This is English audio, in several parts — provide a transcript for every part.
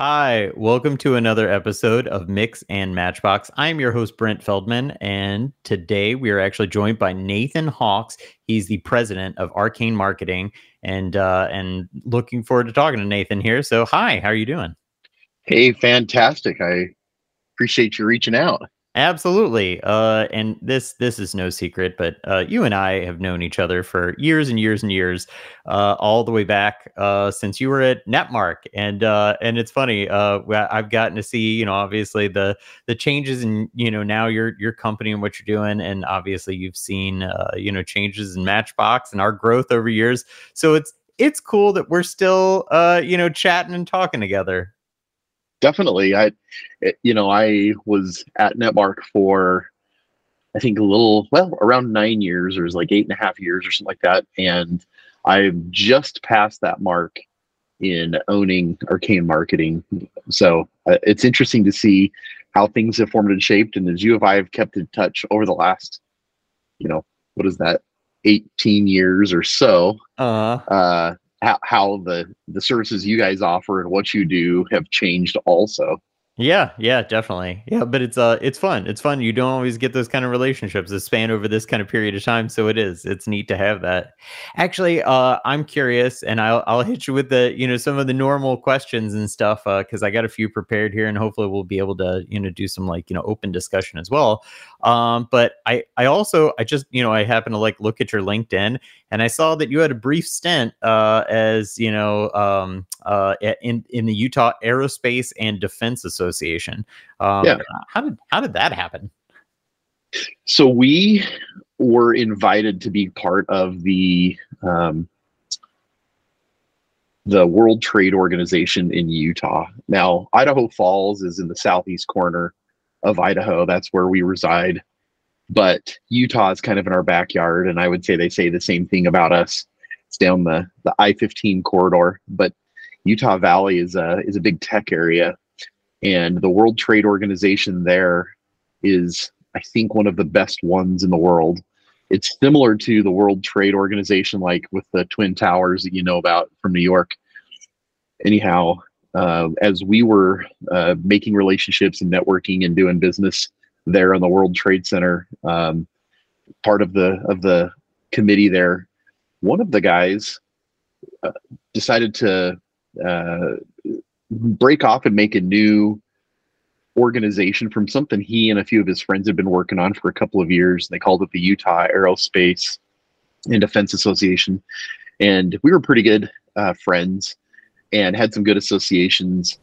Hi, welcome to another episode of Mix and Matchbox. I'm your host, Brent Feldman, and today we are actually joined by Nathan Hawkes. He's the president of Arcane Marketing, and uh, and looking forward to talking to Nathan here. So, hi, how are you doing? Hey, fantastic! I appreciate you reaching out. Absolutely. Uh, and this this is no secret, but uh, you and I have known each other for years and years and years, uh, all the way back uh, since you were at Netmark. And uh, and it's funny. Uh, I've gotten to see, you know, obviously the the changes in you know now your your company and what you're doing, and obviously you've seen you know changes in Matchbox and our growth over years. So it's it's cool that we're still you know chatting and talking together definitely. I, you know, I was at Netmark for, I think a little, well, around nine years, or it was like eight and a half years or something like that. And I've just passed that mark in owning arcane marketing. So uh, it's interesting to see how things have formed and shaped. And as you and I have kept in touch over the last, you know, what is that, 18 years or so, uh-huh. uh, how, the the services you guys offer and what you do have changed also yeah, yeah, definitely. Yeah, but it's uh it's fun. It's fun. You don't always get those kind of relationships that span over this kind of period of time, so it is. It's neat to have that. Actually, uh I'm curious and I'll I'll hit you with the, you know, some of the normal questions and stuff uh cuz I got a few prepared here and hopefully we'll be able to, you know, do some like, you know, open discussion as well. Um but I I also I just, you know, I happen to like look at your LinkedIn and I saw that you had a brief stint uh as, you know, um uh in in the Utah Aerospace and Defense Association Association. Um, yeah. How did how did that happen? So we were invited to be part of the um, the World Trade Organization in Utah. Now, Idaho Falls is in the southeast corner of Idaho. That's where we reside. But Utah is kind of in our backyard, and I would say they say the same thing about us. It's down the the I fifteen corridor, but Utah Valley is a is a big tech area, and the World Trade Organization there is, I think, one of the best ones in the world. It's similar to the World Trade Organization, like with the Twin Towers that you know about from New York. Anyhow, uh, as we were uh, making relationships and networking and doing business there on the World Trade Center, um, part of the of the committee there, one of the guys uh, decided to uh, break off and make a new organization from something he and a few of his friends had been working on for a couple of years. They called it the Utah Aerospace and Defense Association. And we were pretty good uh, friends and had some good associations.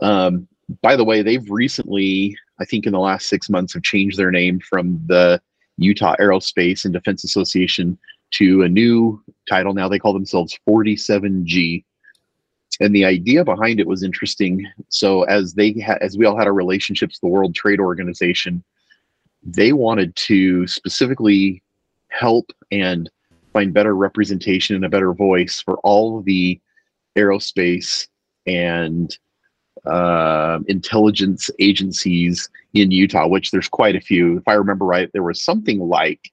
Um, by the way, they've recently, I think in the last six months, have changed their name from the Utah Aerospace and Defense Association to a new title. Now they call themselves 47G and the idea behind it was interesting. So as they ha- as we all had our relationships, the World Trade Organization, they wanted to specifically help and find better representation and a better voice for all the aerospace and uh, intelligence agencies in Utah, which there's quite a few. If I remember right, there was something like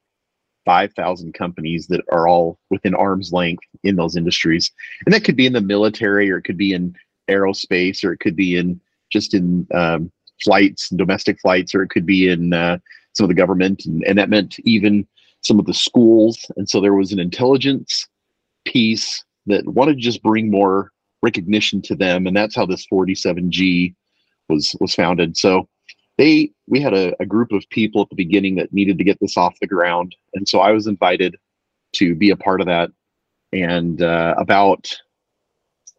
5,000 companies that are all within arm's length in those industries. And that could be in the military, or it could be in aerospace, or it could be in just in um, flights, domestic flights, or it could be in uh, some of the government. And, and that meant even some of the schools. And so there was an intelligence piece that wanted to just bring more recognition to them. And that's how this 47G was was founded. So they we had a, a group of people at the beginning that needed to get this off the ground. And so i was invited to be a part of that. And uh, about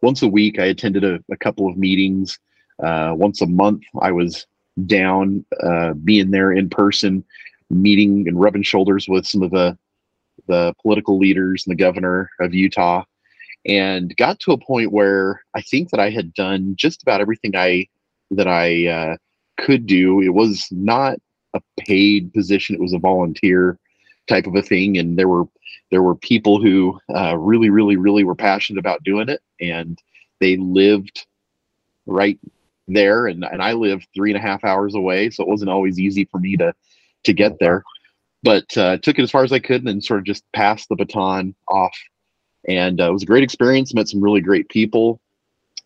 once a week i attended a, a couple of meetings. Uh, once a month i was down uh, being there in person meeting and rubbing shoulders with some of the the political leaders and the governor of utah. And got to a point where i think that i had done just about everything i that i uh, could do. It was not a paid position; it was a volunteer type of a thing, and there were there were people who uh, really, really, really were passionate about doing it, and they lived right there, and and I lived three and a half hours away, so it wasn't always easy for me to to get there. But uh, took it as far as I could, and then sort of just passed the baton off. And uh, it was a great experience. Met some really great people,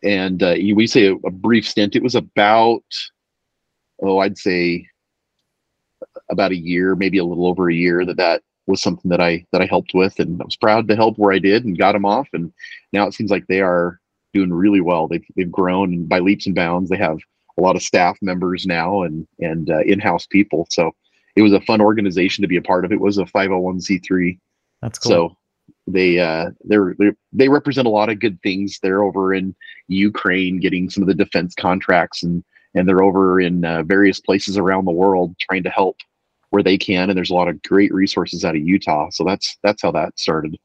and uh, we say a, a brief stint. It was about oh, I'd say about a year, maybe a little over a year that that was something that I that I helped with, and I was proud to help where I did and got them off. And now it seems like they are doing really well. They've they've grown by leaps and bounds. They have a lot of staff members now and and uh, in-house people. So it was a fun organization to be a part of. It was a 501c3. That's cool. So they uh they're, they're they represent a lot of good things. They're over in Ukraine getting some of the defense contracts and and they're over in uh, various places around the world trying to help where they can and there's a lot of great resources out of Utah. So that's that's how that started.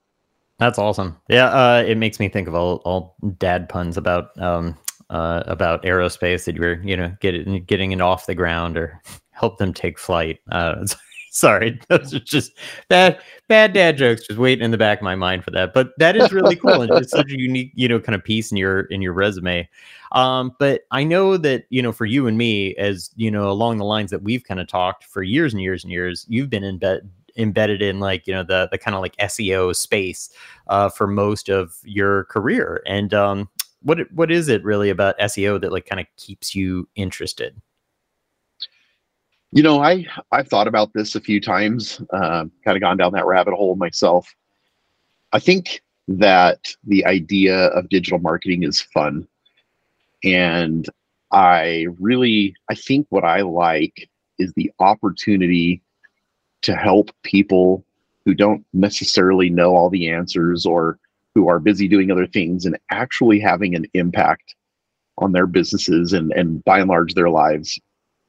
That's awesome. Yeah, uh, it makes me think of all, all dad puns about um, uh, about aerospace that you were, you know, getting getting it off the ground or help them take flight. Uh, sorry, those are just bad bad dad jokes. Just waiting in the back of my mind for that. But that is really cool and it's such a unique, you know, kind of piece in your in your resume. Um, but I know that you know, for you and me, as you know, along the lines that we've kind of talked for years and years and years, you've been in bed embedded in like you know the the kind of like SEO space uh, for most of your career. And um, what what is it really about SEO that like kind of keeps you interested? You know, I I've thought about this a few times, uh, kind of gone down that rabbit hole myself. I think that the idea of digital marketing is fun, and I really I think what I like is the opportunity to help people who don't necessarily know all the answers or who are busy doing other things and actually having an impact on their businesses and and by and large their lives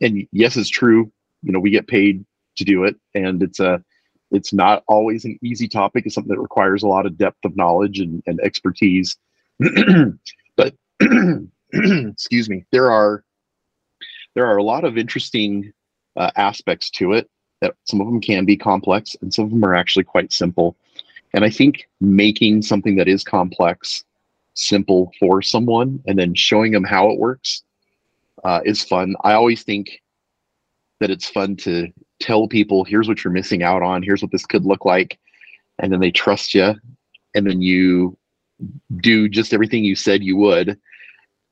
and yes it's true. You know we get paid to do it and it's a it's not always an easy topic. It's something that requires a lot of depth of knowledge and, and expertise. But excuse me there are there are a lot of interesting uh, aspects to it that some of them can be complex and some of them are actually quite simple. And I think making something that is complex simple for someone and then showing them how it works uh, is fun. I always think that it's fun to tell people, here's what you're missing out on, here's what this could look like. And then they trust you. And then you do just everything you said you would.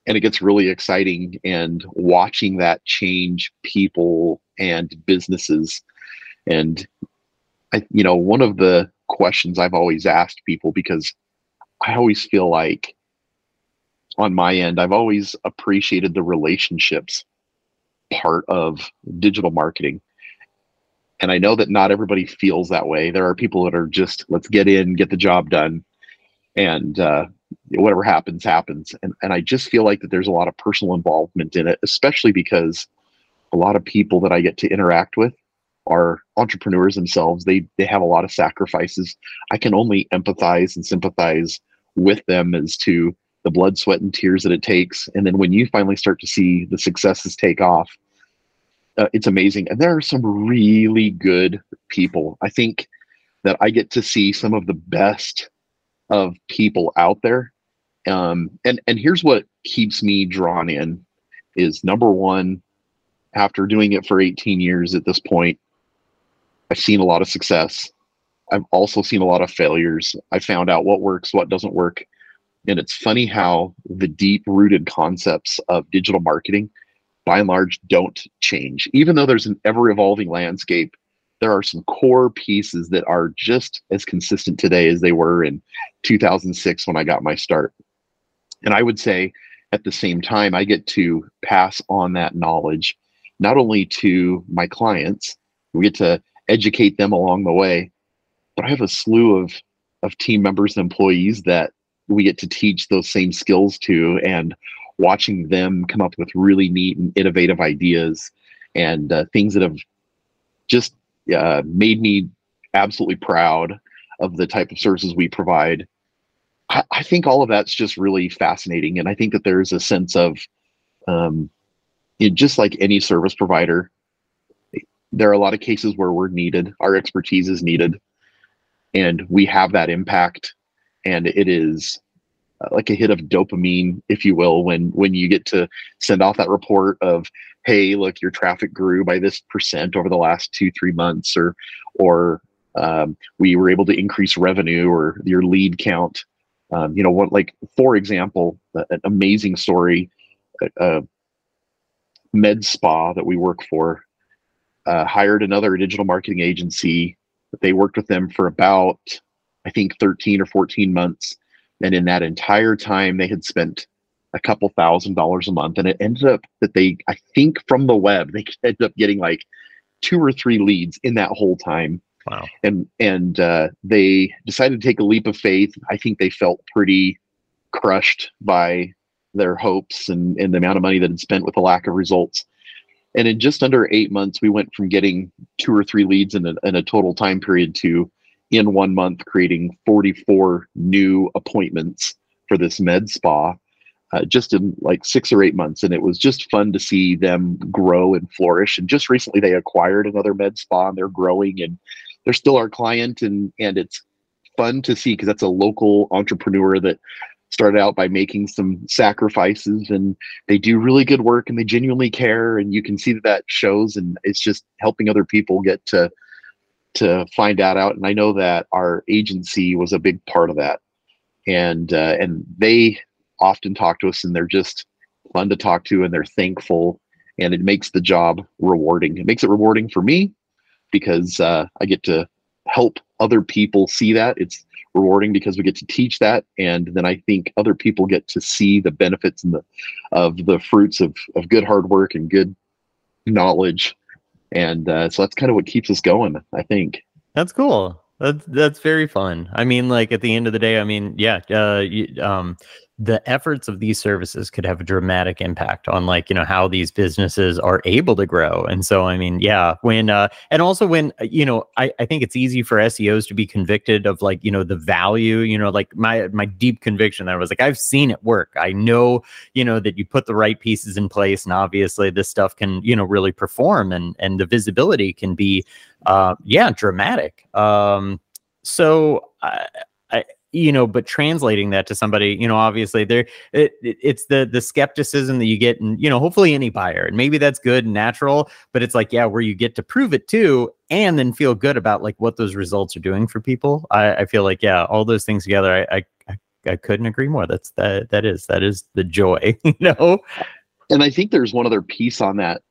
And it gets really exciting and watching that change people and businesses. And I, you know, one of the questions I've always asked people because I always feel like on my end, I've always appreciated the relationships part of digital marketing. And I know that not everybody feels that way. There are people that are just, let's get in, get the job done, and uh, whatever happens, happens. And, and I just feel like that there's a lot of personal involvement in it, especially because a lot of people that I get to interact with are entrepreneurs themselves. They they have a lot of sacrifices. I can only empathize and sympathize with them as to the blood, sweat, and tears that it takes. And then when you finally start to see the successes take off, uh, it's amazing. And there are some really good people. I think that I get to see some of the best of people out there. Um, and and here's what keeps me drawn in is number one, after doing it for 18 years at this point, I've seen a lot of success. I've also seen a lot of failures. I found out what works, what doesn't work. And it's funny how the deep rooted concepts of digital marketing, by and large, don't change. Even though there's an ever evolving landscape, there are some core pieces that are just as consistent today as they were in 2006 when I got my start. And I would say at the same time, I get to pass on that knowledge not only to my clients, we get to educate them along the way. But I have a slew of of team members and employees that we get to teach those same skills to and watching them come up with really neat and innovative ideas and uh, things that have just uh, made me absolutely proud of the type of services we provide. I, I, think all of that's just really fascinating. And I think that there's a sense of, um, it, just like any service provider, there are a lot of cases where we're needed, our expertise is needed, and we have that impact. And it is uh, like a hit of dopamine, if you will, when when you get to send off that report of, hey, look, your traffic grew by this percent over the last two three months, or or um, we were able to increase revenue, or your lead count Um, you know what? Like for example, an amazing story. A, med spa that we work for uh, hired another digital marketing agency. They worked with them for about, I think, 13 or 14 months. And in that entire time, they had spent a couple thousand dollars a month. And it ended up that they, I think from the web, they ended up getting like two or three leads in that whole time. Wow. And and uh, they decided to take a leap of faith. I think they felt pretty crushed by their hopes and, and the amount of money that had spent with the lack of results. And in just under eight months, we went from getting two or three leads in a, in a total time period to in one month creating 44 new appointments for this med spa uh, just in like six or eight months. And it was just fun to see them grow and flourish. And just recently, they acquired another med spa and they're growing and they're still our client. And, and it's fun to see because that's a local entrepreneur that started out by making some sacrifices and they do really good work and they genuinely care and you can see that that shows and it's just helping other people get to to find that out. And i know that our agency was a big part of that. And uh, and they often talk to us and they're just fun to talk to and they're thankful. And it makes the job rewarding. It makes it rewarding for me because uh, i get to help other people see that. It's rewarding because we get to teach that. And then i think other people get to see the benefits and the of the fruits of of good hard work and good knowledge and uh, so that's kind of what keeps us going i think. That's cool. That's that's very fun. I mean like at the end of the day i mean yeah uh, you, um the efforts of these services could have a dramatic impact on like you know how these businesses are able to grow. And so i mean yeah when uh and also when uh, you know i i think it's easy for seos to be convicted of like you know the value you know like my my deep conviction that was like i've seen it work. I know you know that you put the right pieces in place and obviously this stuff can you know really perform and and the visibility can be uh yeah dramatic. Um so I, I you know but translating that to somebody you know obviously there it, it, it's the the skepticism that you get and you know hopefully any buyer and maybe that's good and natural but it's like yeah where you get to prove it too and then feel good about like what those results are doing for people i, I feel like yeah all those things together I, I i couldn't agree more that's that that is that is the joy you know? And i think there's one other piece on that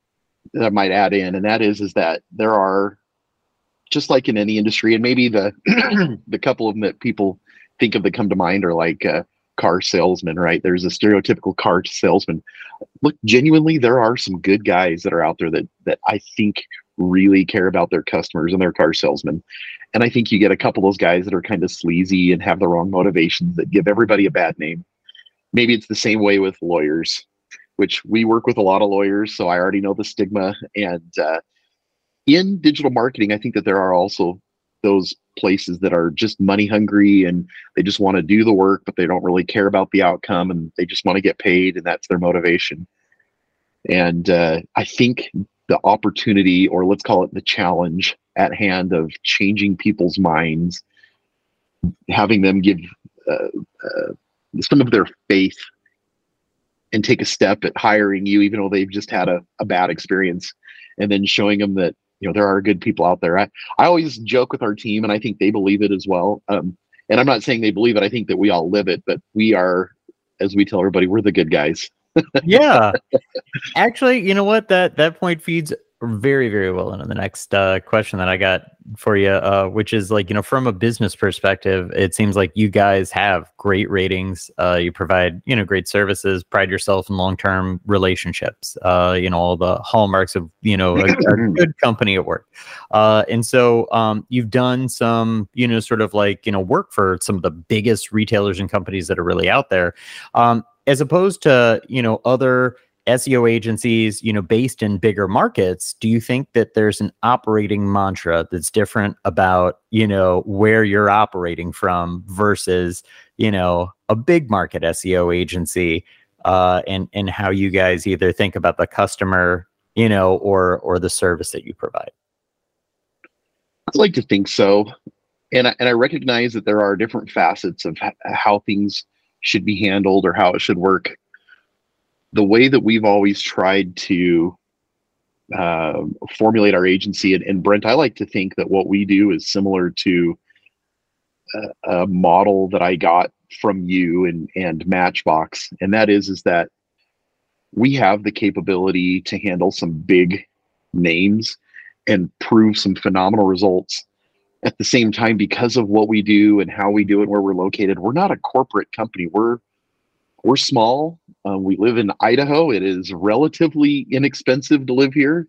that i might add in and that is is that there are just like in any industry and maybe the the couple of that people think of that come to mind are like uh, car salesmen, right? There's a stereotypical car salesman. Look, genuinely, there are some good guys that are out there that that I think really care about their customers and their car salesmen. And I think you get a couple of those guys that are kind of sleazy and have the wrong motivations that give everybody a bad name. Maybe it's the same way with lawyers, which we work with a lot of lawyers, so I already know the stigma. And uh, in digital marketing, I think that there are also those places that are just money hungry and they just want to do the work but they don't really care about the outcome and they just want to get paid and that's their motivation. And uh, i think the opportunity or let's call it the challenge at hand of changing people's minds having them give uh, uh, some of their faith and take a step at hiring you even though they've just had a, a bad experience and then showing them that you know there are good people out there. I, I always joke with our team, and I think they believe it as well. Um, and I'm not saying they believe it. I think that we all live it, but we are, as we tell everybody, we're the good guys. yeah, actually, you know what that that point feeds very very well into the next uh, question that I got for you, uh, which is like you know from a business perspective, it seems like you guys have great ratings. Uh, you provide you know great services, pride yourself in long term relationships. Uh, you know all the hallmarks of you know a, a good company at work. Uh, and so um, you've done some you know sort of like you know work for some of the biggest retailers and companies that are really out there, um, as opposed to you know other SEO agencies, you know, based in bigger markets, do you think that there's an operating mantra that's different about, you know, where you're operating from versus, you know, a big market SEO agency uh, and and how you guys either think about the customer, you know, or or the service that you provide? I'd like to think so, and I, and I recognize that there are different facets of how things should be handled or how it should work the way that we've always tried to uh, formulate our agency, and, and, Brent, I like to think that what we do is similar to a, a model that I got from you and and Matchbox, and that is is that we have the capability to handle some big names and prove some phenomenal results. At the same time because of what we do and how we do it where we're located we're not a corporate company. We're we're small uh, we live in idaho. It is relatively inexpensive to live here.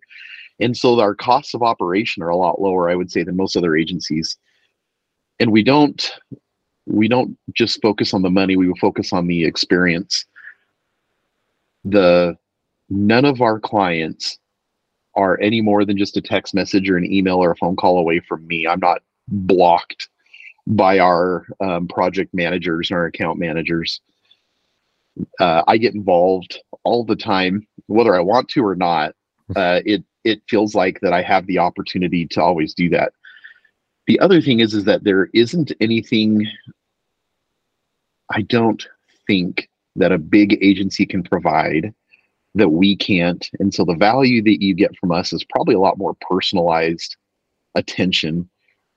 And so our costs of operation are a lot lower i would say than most other agencies. And we don't we don't just focus on the money. We will focus on the experience. The none of our clients are any more than just a text message or an email or a phone call away from me. I'm not blocked by our um, project managers and our account managers. Uh, I get involved all the time, whether I want to or not. Uh, it it feels like that I have the opportunity to always do that. The other thing is is that there isn't anything. I don't think that a big agency can provide that we can't. And so the value that you get from us is probably a lot more personalized attention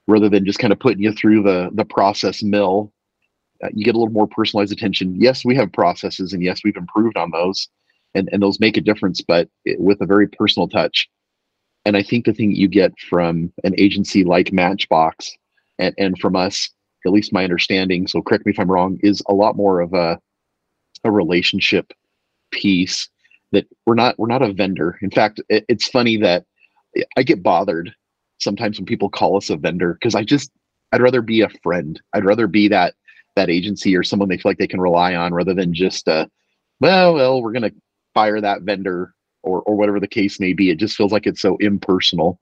rather than just kind of putting you through the the process mill. Uh, you get a little more personalized attention. Yes, we have processes and yes, we've improved on those and, and those make a difference, but it, with a very personal touch. And I think the thing you get from an agency like Matchbox and, and from us, at least my understanding, so correct me if I'm wrong, is a lot more of a a relationship piece that we're not we're not a vendor. In fact, it, it's funny that I get bothered sometimes when people call us a vendor because I just I'd rather be a friend. I'd rather be that that agency or someone they feel like they can rely on rather than just uh well well we're gonna fire that vendor or or whatever the case may be. It just feels like it's so impersonal.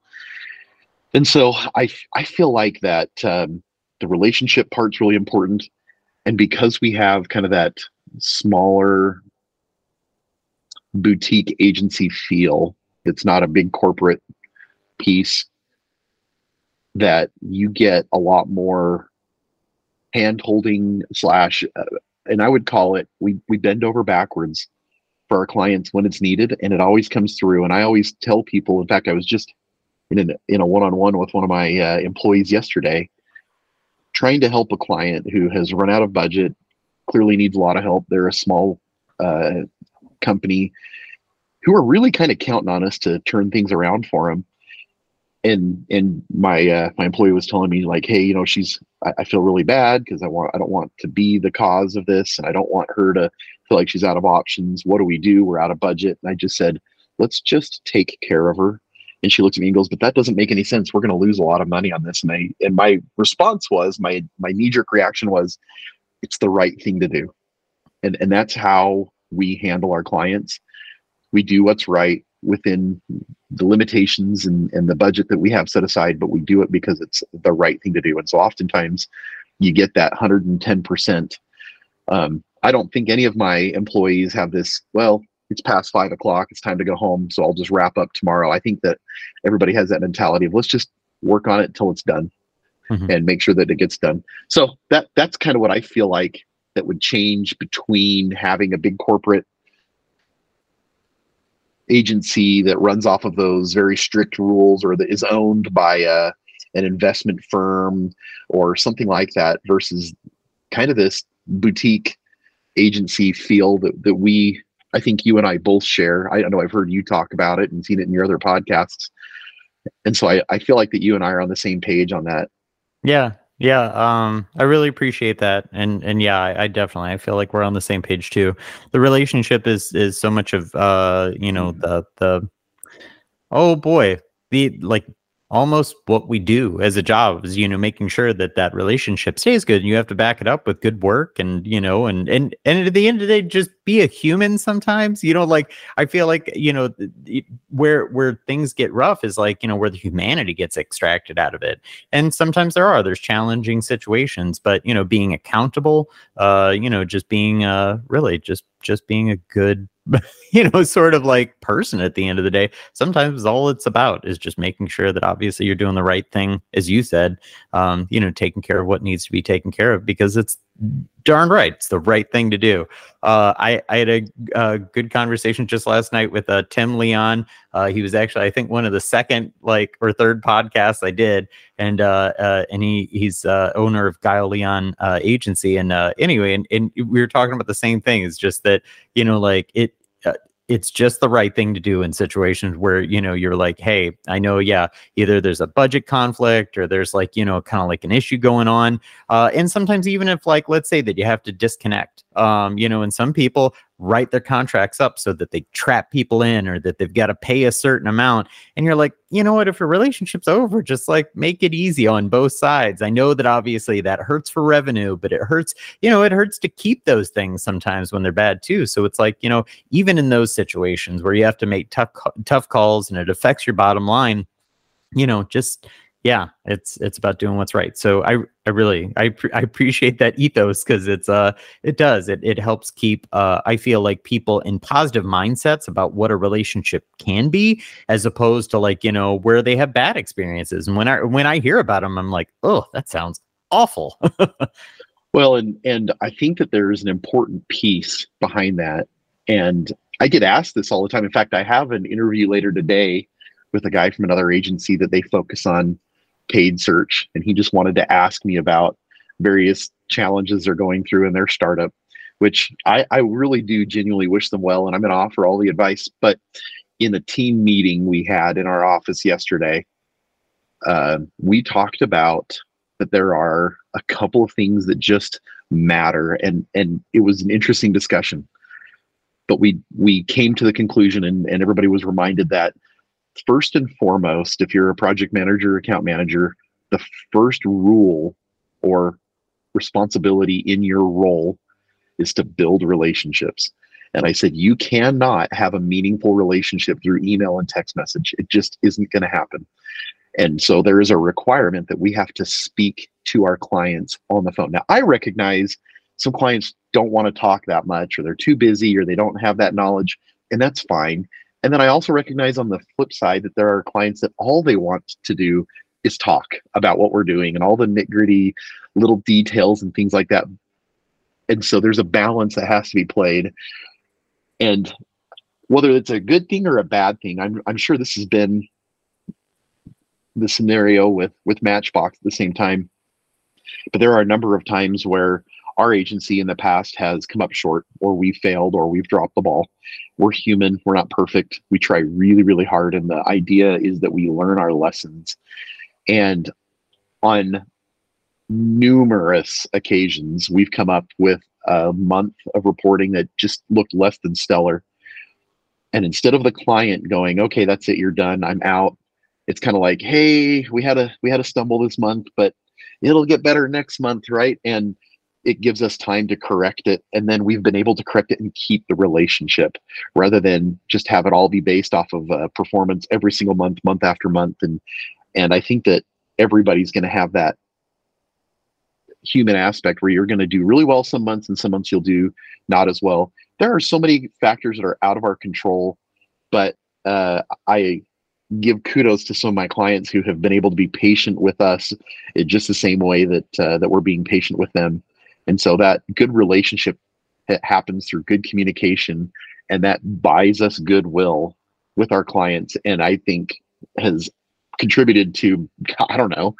And so I I feel like that um, the relationship part's really important, and because we have kind of that smaller boutique agency feel. It's not a big corporate piece that you get a lot more hand holding slash uh, and i would call it we we bend over backwards for our clients when it's needed and it always comes through and i always tell people in fact i was just in, an, in a one-on-one with one of my uh, employees yesterday trying to help a client who has run out of budget clearly needs a lot of help they're a small uh, company who are really kind of counting on us to turn things around for them. And and my uh, my employee was telling me like, hey, you know, she's I, I feel really bad because I want I don't want to be the cause of this, and I don't want her to feel like she's out of options. What do we do? We're out of budget. And I just said, let's just take care of her. And she looks at me and goes, but that doesn't make any sense. We're going to lose a lot of money on this. And I and my response was my my knee jerk reaction was, it's the right thing to do, and and that's how we handle our clients. We do what's right within the limitations and, and the budget that we have set aside, but we do it because it's the right thing to do. And so oftentimes you get that 110%. Um, I don't think any of my employees have this, well, it's past five o'clock, it's time to go home, so I'll just wrap up tomorrow. I think that everybody has that mentality of let's just work on it until it's done mm-hmm. and make sure that it gets done. So that that's kind of what I feel like that would change between having a big corporate agency that runs off of those very strict rules or that is owned by a, an investment firm or something like that versus kind of this boutique agency feel that, that we i think you and i both share. I know i've heard you talk about it and seen it in your other podcasts. And so I, I feel like that you and i are on the same page on that. Yeah yeah, um, I really appreciate that, and and yeah, I, I, definitely I feel like we're on the same page too. The relationship is is so much of uh, you know, mm-hmm. the the oh boy, the like almost what we do as a job is you know making sure that that relationship stays good and you have to back it up with good work and you know and and and at the end of the day just be a human sometimes you know like i feel like you know where where things get rough is like you know where the humanity gets extracted out of it and sometimes there are there's challenging situations but you know being accountable uh you know just being uh really just just being a good you know, sort of like person at the end of the day. Sometimes all it's about is just making sure that obviously you're doing the right thing, as you said, um, you know, taking care of what needs to be taken care of because it's darn right it's the right thing to do. Uh, I, I had a, a, good conversation just last night with uh, tim leon. Uh, he was actually i think one of the second like or third podcasts i did. And uh, uh, and he he's uh, owner of guile leon agency. And anyway and, and we were talking about the same thing. It's just that you know like it it's just the right thing to do in situations where you know you're like hey i know yeah either there's a budget conflict or there's like you know kind of like an issue going on. Uh, and sometimes even if like let's say that you have to disconnect um, you know and some people write their contracts up so that they trap people in or that they've got to pay a certain amount. And you're like, you know what? If a relationship's over, just like make it easy on both sides. I know that obviously that hurts for revenue, but it hurts, you know, it hurts to keep those things sometimes when they're bad too. So it's like, you know, even in those situations where you have to make tough, tough calls and it affects your bottom line, you know, just yeah, it's it's about doing what's right. So I I really I I appreciate that ethos because it's uh it does it it helps keep uh I feel like people in positive mindsets about what a relationship can be as opposed to like you know where they have bad experiences. And when I when I hear about them, I'm like, oh, that sounds awful. well, and and I think that there is an important piece behind that, and I get asked this all the time. In fact, I have an interview later today with a guy from another agency that they focus on paid search and he just wanted to ask me about various challenges they're going through in their startup which I, I really do genuinely wish them well and i'm going to offer all the advice. But in the team meeting we had in our office yesterday uh, we talked about that there are a couple of things that just matter and and it was an interesting discussion. But we we came to the conclusion and, and everybody was reminded that first and foremost, if you're a project manager, account manager, the first rule or responsibility in your role is to build relationships. And I said, you cannot have a meaningful relationship through email and text message. It just isn't going to happen. And so there is a requirement that we have to speak to our clients on the phone. Now, I recognize some clients don't want to talk that much, or they're too busy, or they don't have that knowledge, and that's fine. And then I also recognize on the flip side that there are clients that all they want to do is talk about what we're doing and all the nit gritty little details and things like that. And so there's a balance that has to be played. And whether it's a good thing or a bad thing, I'm, I'm sure this has been the scenario with, with Matchbox at the same time. But there are a number of times where our agency in the past has come up short or we've failed or we've dropped the ball. We're human. We're not perfect. We try really really hard and the idea is that we learn our lessons. And on numerous occasions we've come up with a month of reporting that just looked less than stellar. And instead of the client going okay that's it you're done i'm out it's kind of like hey we had a we had a stumble this month but it'll get better next month right? And it gives us time to correct it and then we've been able to correct it and keep the relationship rather than just have it all be based off of uh, performance every single month month after month and and i think that everybody's going to have that human aspect where you're going to do really well some months and some months you'll do not as well. There are so many factors that are out of our control but uh, i give kudos to some of my clients who have been able to be patient with us in just the same way that uh, that we're being patient with them and so that good relationship happens through good communication and that buys us goodwill with our clients. And I think has contributed to, I don't know,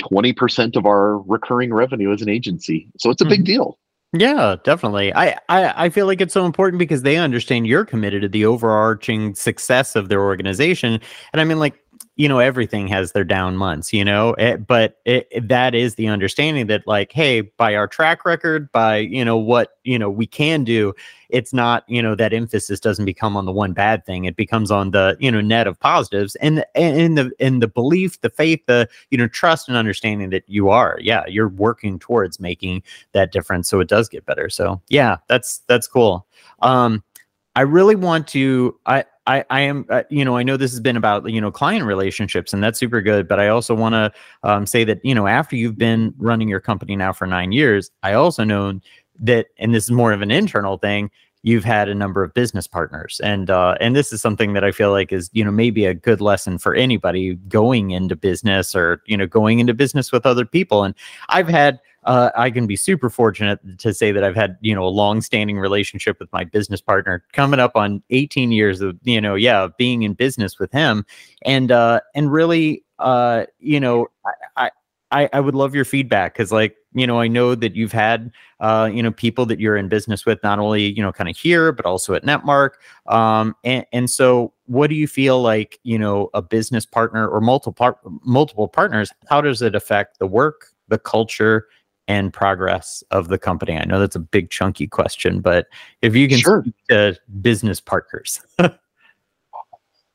20% of our recurring revenue as an agency. So it's a big mm-hmm. deal. Yeah, definitely. I, I I feel like it's so important because they understand you're committed to the overarching success of their organization. And I mean, like you know everything has their down months you know? It, eh, but it, that is the understanding that like hey by our track record by you know what you know we can do it's not you know that emphasis doesn't become on the one bad thing. It becomes on the you know net of positives. And in the in the belief the faith the you know trust and understanding that you are yeah you're working towards making that difference so it does get better. So yeah that's that's cool. Um I really want to. I I, I am, uh, you know, I know this has been about, you know, client relationships and that's super good. But I also want to um, say that, you know, after you've been running your company now for nine years, I also know that, and this is more of an internal thing, you've had a number of business partners. And, uh, and this is something that I feel like is, you know, maybe a good lesson for anybody going into business or, you know, going into business with other people. And I've had, uh, I can be super fortunate to say that I've had you know a long-standing relationship with my business partner, coming up on 18 years of you know yeah being in business with him, and uh, and really uh, you know I, I I would love your feedback because like you know i know that you've had uh, you know people that you're in business with not only you know kind of here but also at netmark. Um, and, and so what do you feel like you know a business partner or multiple par- multiple partners how does it affect the work the culture and progress of the company i know that's a big chunky question but if you can sure. speak to business partners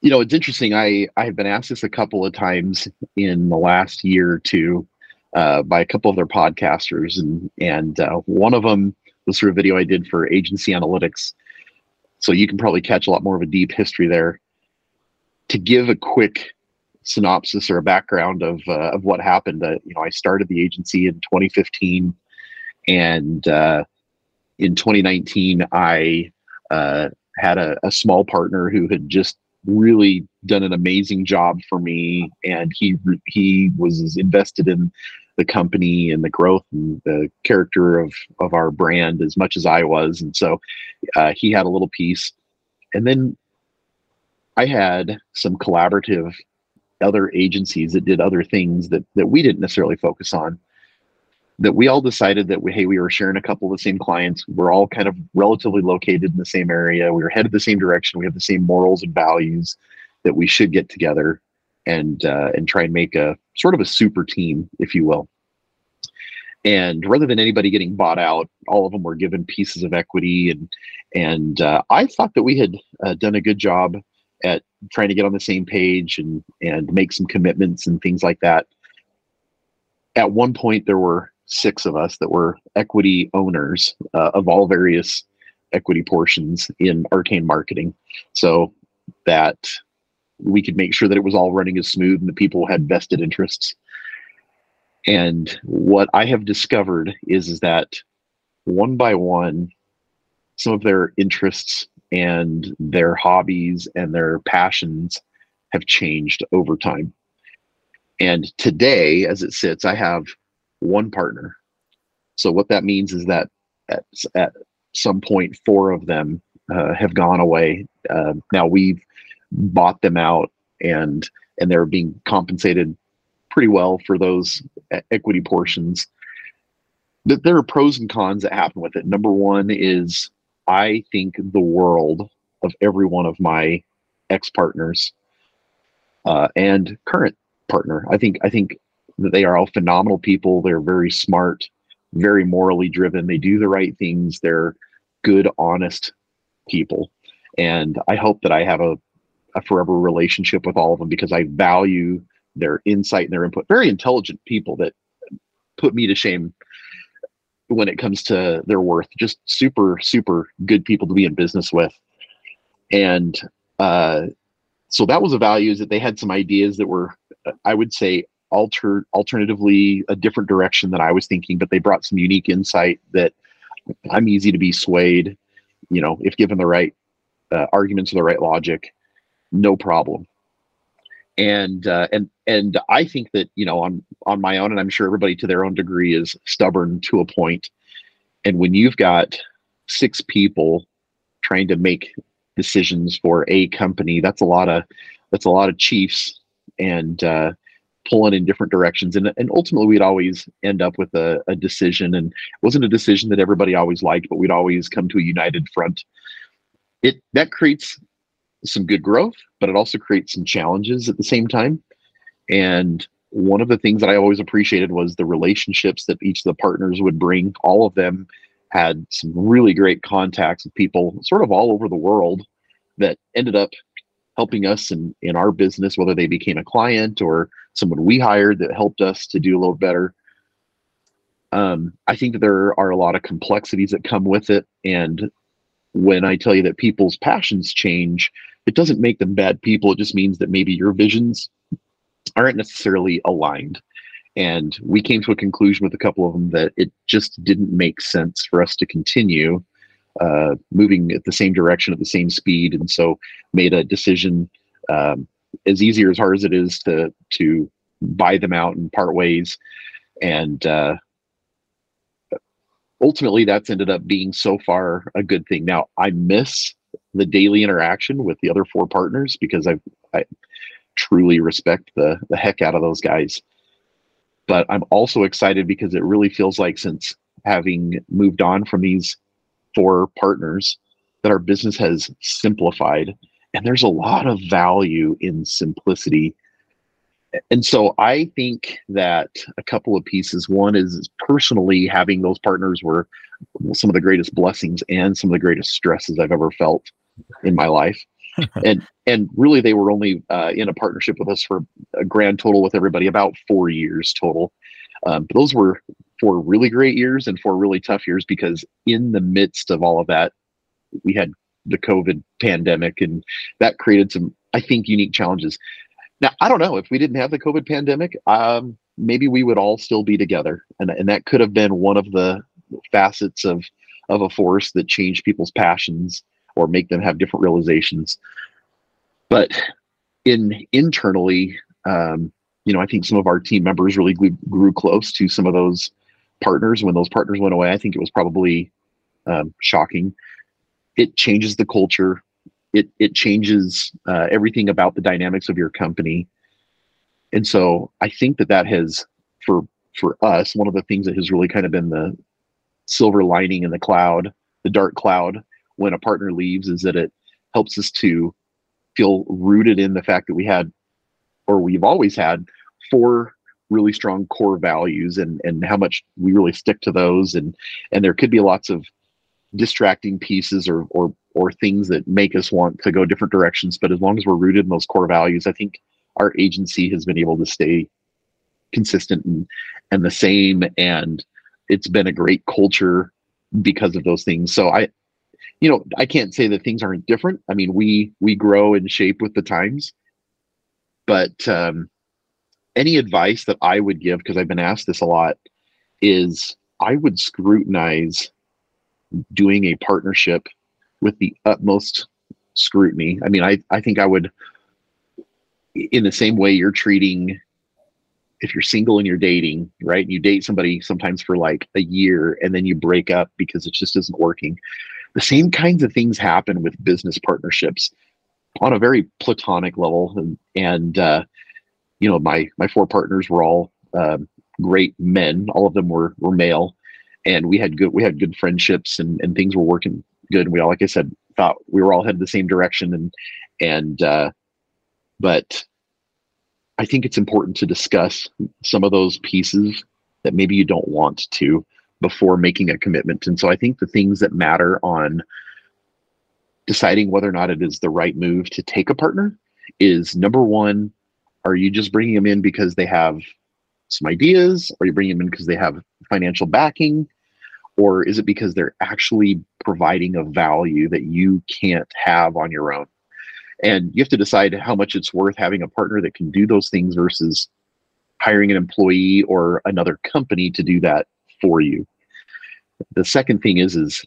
you know it's interesting i i have been asked this a couple of times in the last year or two uh, by a couple of their podcasters, and and uh, one of them was through a video I did for Agency Analytics. So you can probably catch a lot more of a deep history there. To give a quick synopsis or a background of uh, of what happened, uh, you know, I started the agency in 2015, and uh, in 2019 I uh, had a, a small partner who had just really done an amazing job for me and he he was invested in the company and the growth and the character of of our brand as much as I was and so uh, he had a little piece. And then I had some collaborative other agencies that did other things that that we didn't necessarily focus on that we all decided that we, hey, we were sharing a couple of the same clients. We're all kind of relatively located in the same area. We were headed the same direction. We have the same morals and values that we should get together and uh, and try and make a sort of a super team, if you will. And rather than anybody getting bought out, all of them were given pieces of equity, and and uh, I thought that we had uh, done a good job at trying to get on the same page and and make some commitments and things like that. At one point, there were six of us that were equity owners uh, of all various equity portions in arcane marketing so that we could make sure that it was all running as smooth and the people had vested interests and what i have discovered is, is that one by one some of their interests and their hobbies and their passions have changed over time and today as it sits i have one partner. So what that means is that at, at some point, four of them uh, have gone away. Uh, now we've bought them out, and and they're being compensated pretty well for those equity portions. That there are pros and cons that happen with it. Number one is I think the world of every one of my ex partners uh, and current partner. I think I think that they are all phenomenal people. They're very smart, very morally driven. They do the right things. They're good, honest people. And I hope that I have a, a forever relationship with all of them because I value their insight and their input. Very intelligent people that put me to shame when it comes to their worth. Just super, super good people to be in business with. And uh, so that was a value is that they had some ideas that were, I would say, alter alternatively a different direction than I was thinking, but they brought some unique insight that I'm easy to be swayed. You know, if given the right uh, arguments or the right logic, no problem. And uh, and and I think that you know on on my own, and I'm sure everybody to their own degree is stubborn to a point. And when you've got six people trying to make decisions for a company, that's a lot of that's a lot of chiefs and uh, pulling in different directions. And, and ultimately we'd always end up with a, a decision. And it wasn't a decision that everybody always liked but we'd always come to a united front. It that creates some good growth but it also creates some challenges at the same time. And one of the things that i always appreciated was the relationships that each of the partners would bring. All of them had some really great contacts with people sort of all over the world that ended up helping us in in our business, whether they became a client or someone we hired that helped us to do a little better. Um, I think that there are a lot of complexities that come with it, and when I tell you that people's passions change, it doesn't make them bad people. It just means that maybe your visions aren't necessarily aligned. And we came to a conclusion with a couple of them that it just didn't make sense for us to continue uh, moving at the same direction at the same speed, and so made a decision. Um, as easy or as hard as it is to to buy them out and part ways, and uh, ultimately that's ended up being so far a good thing. Now I miss the daily interaction with the other four partners because I I truly respect the the heck out of those guys. But I'm also excited because it really feels like since having moved on from these four partners that our business has simplified and there's a lot of value in simplicity and so i think that a couple of pieces one is personally having those partners were some of the greatest blessings and some of the greatest stresses i've ever felt in my life. And and really they were only uh, in a partnership with us for a grand total with everybody about four years total. Um, those were four really great years and four really tough years because in the midst of all of that we had the covid pandemic and that created some i think unique challenges now i don't know if we didn't have the covid pandemic um, maybe we would all still be together and, and that could have been one of the facets of of a force that changed people's passions or make them have different realizations. But in internally um, you know i think some of our team members really grew, grew close to some of those partners. When those partners went away i think it was probably um, shocking. It changes the culture it it changes uh, everything about the dynamics of your company. And so i think that that has for for us one of the things that has really kind of been the silver lining in the cloud the dark cloud when a partner leaves is that it helps us to feel rooted in the fact that we had or we've always had four really strong core values and and how much we really stick to those. And and there could be lots of distracting pieces or or or things that make us want to go different directions but as long as we're rooted in those core values i think our agency has been able to stay consistent and and the same and it's been a great culture because of those things. So i you know i can't say that things aren't different. I mean we we grow and shape with the times but um any advice that i would give because i've been asked this a lot is i would scrutinize doing a partnership with the utmost scrutiny. I mean, I, I think I would, in the same way you're treating, if you're single and you're dating, right? You date somebody sometimes for like a year and then you break up because it just isn't working. The same kinds of things happen with business partnerships on a very platonic level. And, and uh, you know, my, my four partners were all uh, great men. All of them were, were male and we had good we had good friendships and, and things were working good. We all like i said thought we were all headed the same direction and and uh but i think it's important to discuss some of those pieces that maybe you don't want to before making a commitment. And so i think the things that matter on deciding whether or not it is the right move to take a partner is number one are you just bringing them in because they have some ideas? Or you bring them in because they have financial backing or is it because they're actually providing a value that you can't have on your own? And you have to decide how much it's worth having a partner that can do those things versus hiring an employee or another company to do that for you. The second thing is is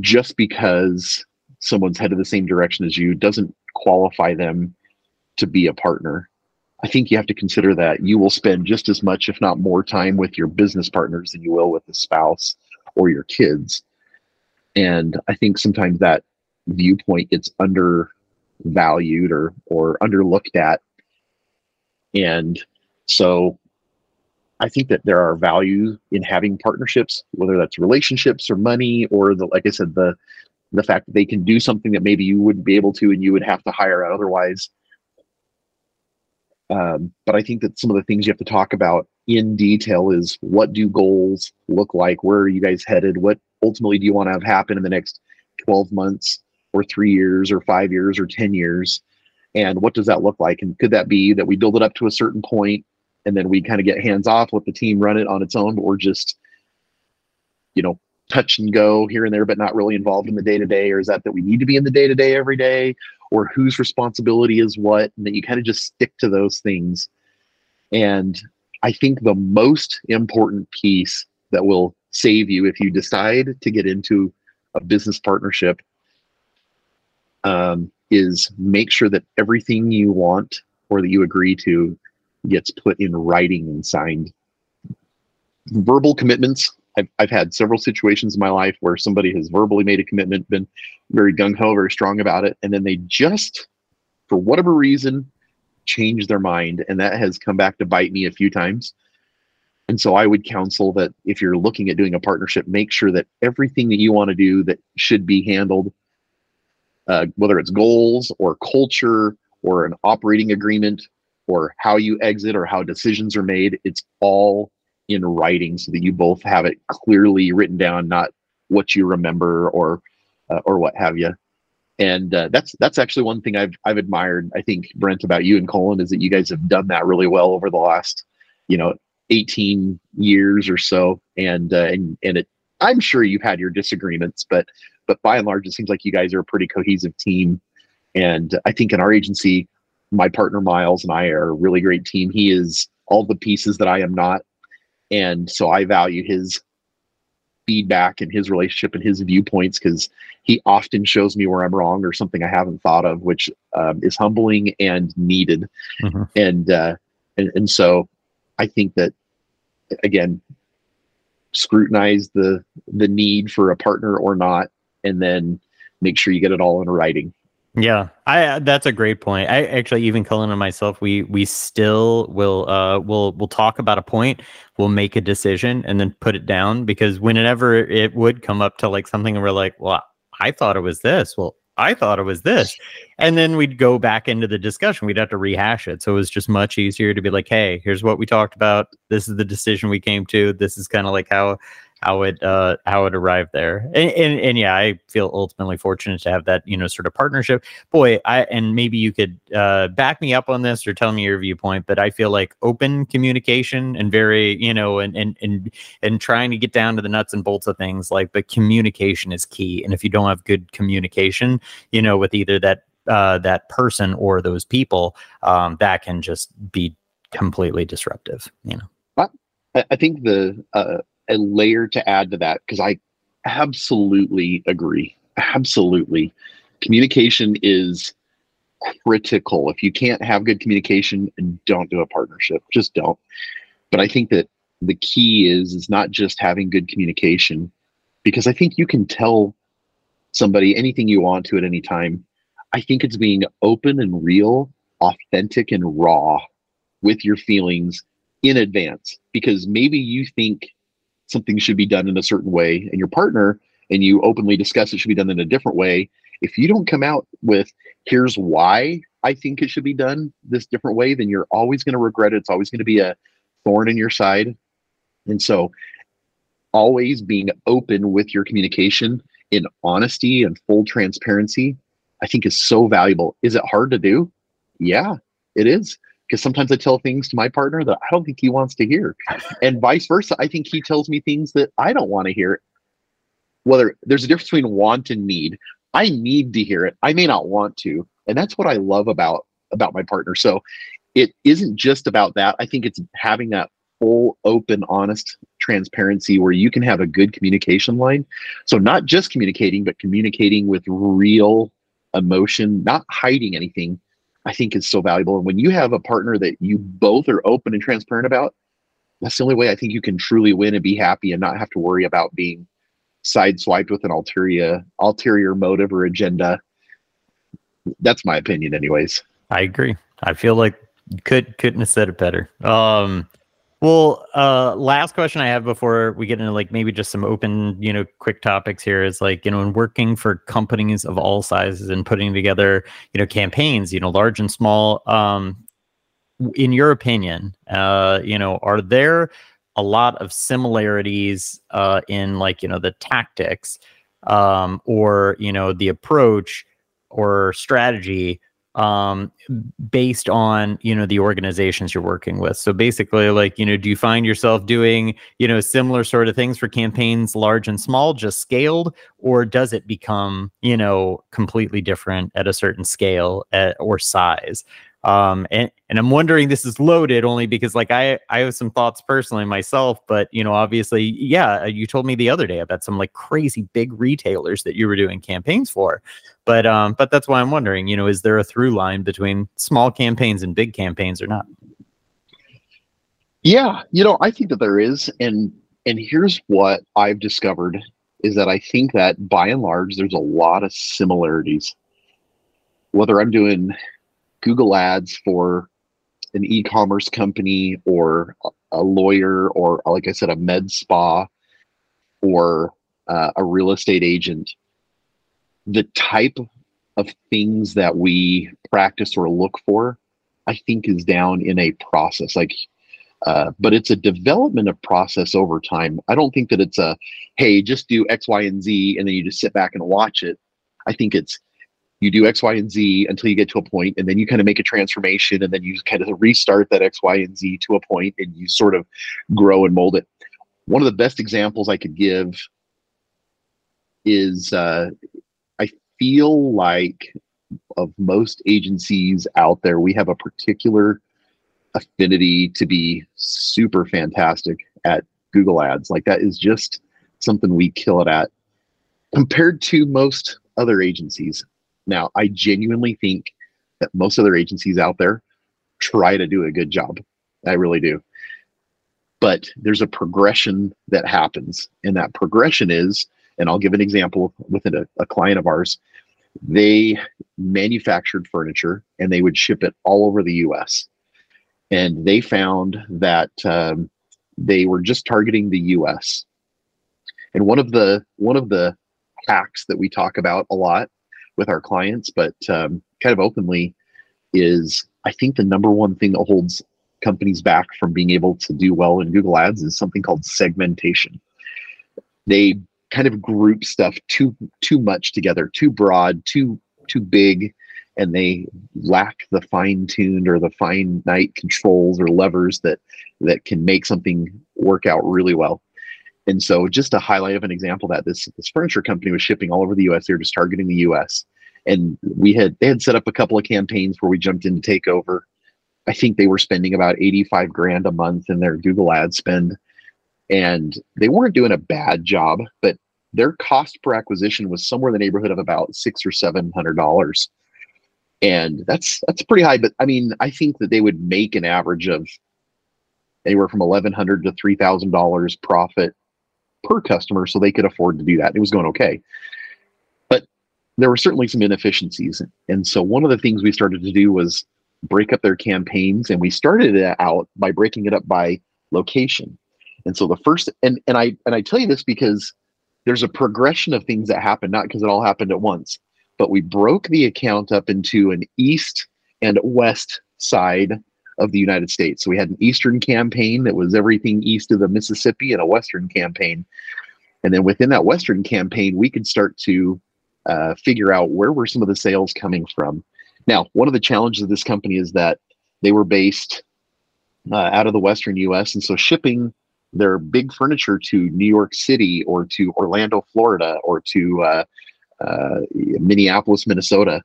just because someone's headed the same direction as you doesn't qualify them to be a partner. I think you have to consider that you will spend just as much, if not more, time with your business partners than you will with a spouse or your kids. And I think sometimes that viewpoint gets undervalued or or underlooked at. And so I think that there are values in having partnerships, whether that's relationships or money or the like I said, the the fact that they can do something that maybe you wouldn't be able to and you would have to hire out otherwise um, but I think that some of the things you have to talk about in detail is what do goals look like? Where are you guys headed? What ultimately do you want to have happen in the next 12 months or three years or five years or 10 years? And what does that look like? And could that be that we build it up to a certain point and then we kind of get hands off, let the team run it on its own, or just, you know, touch and go here and there, but not really involved in the day to day? Or is that that we need to be in the day to day every day? or whose responsibility is what, and that you kind of just stick to those things. And I think the most important piece that will save you if you decide to get into a business partnership um, is make sure that everything you want or that you agree to gets put in writing and signed. Verbal commitments I've, I've had several situations in my life where somebody has verbally made a commitment, been very gung ho, very strong about it, and then they just, for whatever reason, change their mind. And that has come back to bite me a few times. And so I would counsel that if you're looking at doing a partnership, make sure that everything that you want to do that should be handled, uh, whether it's goals or culture or an operating agreement or how you exit or how decisions are made, it's all in writing so that you both have it clearly written down, not what you remember or uh, or what have you. And uh, that's that's actually one thing I've I've admired. I think Brent about you and Colin is that you guys have done that really well over the last, you know, 18 years or so. And uh, and and it, I'm sure you've had your disagreements, but but by and large, it seems like you guys are a pretty cohesive team. And I think in our agency, my partner Miles and I are a really great team. He is all the pieces that I am not and so I value his feedback and his relationship and his viewpoints because he often shows me where I'm wrong or something I haven't thought of, which um, is humbling and needed. Mm-hmm. And, uh, and and so I think that again, scrutinize the the need for a partner or not, and then make sure you get it all in writing. Yeah, I that's a great point. I actually even Cullen and myself, we we still will uh will will talk about a point, we'll make a decision and then put it down because whenever it would come up to like something and we're like, well, I thought it was this. Well, I thought it was this. And then we'd go back into the discussion. We'd have to rehash it. So it was just much easier to be like, hey, here's what we talked about. This is the decision we came to. This is kind of like how how it uh how it arrived there. And, and, and yeah i feel ultimately fortunate to have that you know sort of partnership. Boy i and maybe you could uh back me up on this or tell me your viewpoint but i feel like open communication and very you know and and and and trying to get down to the nuts and bolts of things like but communication is key. And if you don't have good communication you know with either that uh that person or those people um that can just be completely disruptive you know? I think the uh, a layer to add to that because I absolutely agree. Absolutely. Communication is critical. If you can't have good communication, don't do a partnership. Just don't. But I think that the key is is not just having good communication because I think you can tell somebody anything you want to at any time. I think it's being open and real, authentic and raw with your feelings in advance because maybe you think something should be done in a certain way and your partner and you openly discuss it should be done in a different way. If you don't come out with here's why i think it should be done this different way then you're always going to regret it. It's always going to be a thorn in your side. And so always being open with your communication in honesty and full transparency i think is so valuable. Is it hard to do? Yeah it is because sometimes I tell things to my partner that I don't think he wants to hear, and vice versa. I think he tells me things that I don't want to hear. Whether there's a difference between want and need. I need to hear it. I may not want to, and that's what I love about about my partner. So it isn't just about that. I think it's having that full, open, honest transparency where you can have a good communication line. So not just communicating, but communicating with real emotion, not hiding anything I think is so valuable. And when you have a partner that you both are open and transparent about, that's the only way I think you can truly win and be happy and not have to worry about being sideswiped with an ulterior ulterior motive or agenda. That's my opinion, anyways. I agree. I feel like could couldn't have said it better. Um, well, uh, last question I have before we get into like maybe just some open, you know, quick topics here is like, you know, in working for companies of all sizes and putting together, you know, campaigns, you know, large and small. Um, in your opinion, uh, you know, are there a lot of similarities uh, in like, you know, the tactics um, or, you know, the approach or strategy um, based on you know the organizations you're working with. So basically like you know do you find yourself doing you know similar sort of things for campaigns large and small just scaled? Or does it become you know completely different at a certain scale at, or size um and and i'm wondering this is loaded only because like i i have some thoughts personally myself but you know obviously yeah you told me the other day about some like crazy big retailers that you were doing campaigns for but um but that's why i'm wondering you know is there a through line between small campaigns and big campaigns or not yeah you know i think that there is and and here's what I've discovered is that I think that by and large, there's a lot of similarities. Whether I'm doing Google ads for an e-commerce company or a lawyer or like I said, a med spa or uh, a real estate agent, the type of things that we practice or look for, I think is down in a process. Like uh, but it's a development of process over time. I don't think that it's a, hey, just do X, Y, and Z, and then you just sit back and watch it. I think it's you do X, Y, and Z until you get to a point, and then you kind of make a transformation, and then you kind of restart that X, Y, and Z to a point, and you sort of grow and mold it. One of the best examples I could give is uh, I feel like of most agencies out there, we have a particular affinity to be super fantastic at Google Ads. Like that is just something we kill it at compared to most other agencies. Now, I genuinely think that most other agencies out there try to do a good job. I really do. But there's a progression that happens. And that progression is, and I'll give an example within a, a client of ours. They manufactured furniture and they would ship it all over the US and they found that um, they were just targeting the U.S. And one of the one of the hacks that we talk about a lot with our clients, but um, kind of openly, is I think the number one thing that holds companies back from being able to do well in Google Ads is something called segmentation. They kind of group stuff too too much together, too broad, too too big, and they lack the fine-tuned or the finite controls or levers that that can make something work out really well. And so, just a highlight of an example that this this furniture company was shipping all over the U.S. They were just targeting the U.S. And we had they had set up a couple of campaigns where we jumped in to take over. I think they were spending about 85 grand a month in their Google ad spend. And they weren't doing a bad job, but their cost per acquisition was somewhere in the neighborhood of about six or seven hundred dollars and that's that's pretty high. But I mean, I think that they would make an average of anywhere from eleven hundred to three thousand dollars profit per customer, so they could afford to do that. It was going okay, but there were certainly some inefficiencies, and so one of the things we started to do was break up their campaigns, and we started it out by breaking it up by location. And so the first, and and I and I tell you this because there's a progression of things that happen, not because it all happened at once but we broke the account up into an east and west side of the United States. So we had an eastern campaign that was everything east of the Mississippi and a western campaign. And then within that western campaign, we could start to uh, figure out where were some of the sales coming from. Now, one of the challenges of this company is that they were based uh, out of the western US. And so shipping their big furniture to New York City or to Orlando, Florida, or to uh, uh, Minneapolis, Minnesota,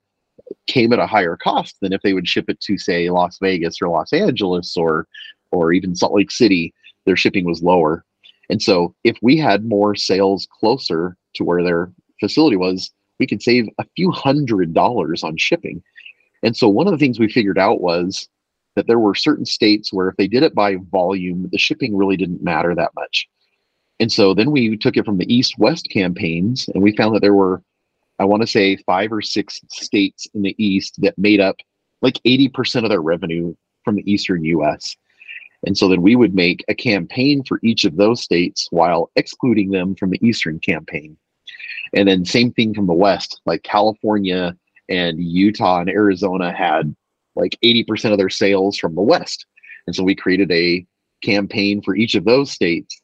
came at a higher cost than if they would ship it to say Las Vegas or Los Angeles or or even Salt Lake City. Their shipping was lower, and so if we had more sales closer to where their facility was, we could save a few hundred dollars on shipping. And so one of the things we figured out was that there were certain states where if they did it by volume, the shipping really didn't matter that much. And so then we took it from the east west campaigns and we found that there were I want to say five or six states in the East that made up like 80% of their revenue from the Eastern US. And so then we would make a campaign for each of those states while excluding them from the Eastern campaign. And then same thing from the West, like California and Utah and Arizona had like 80% of their sales from the West. And so we created a campaign for each of those states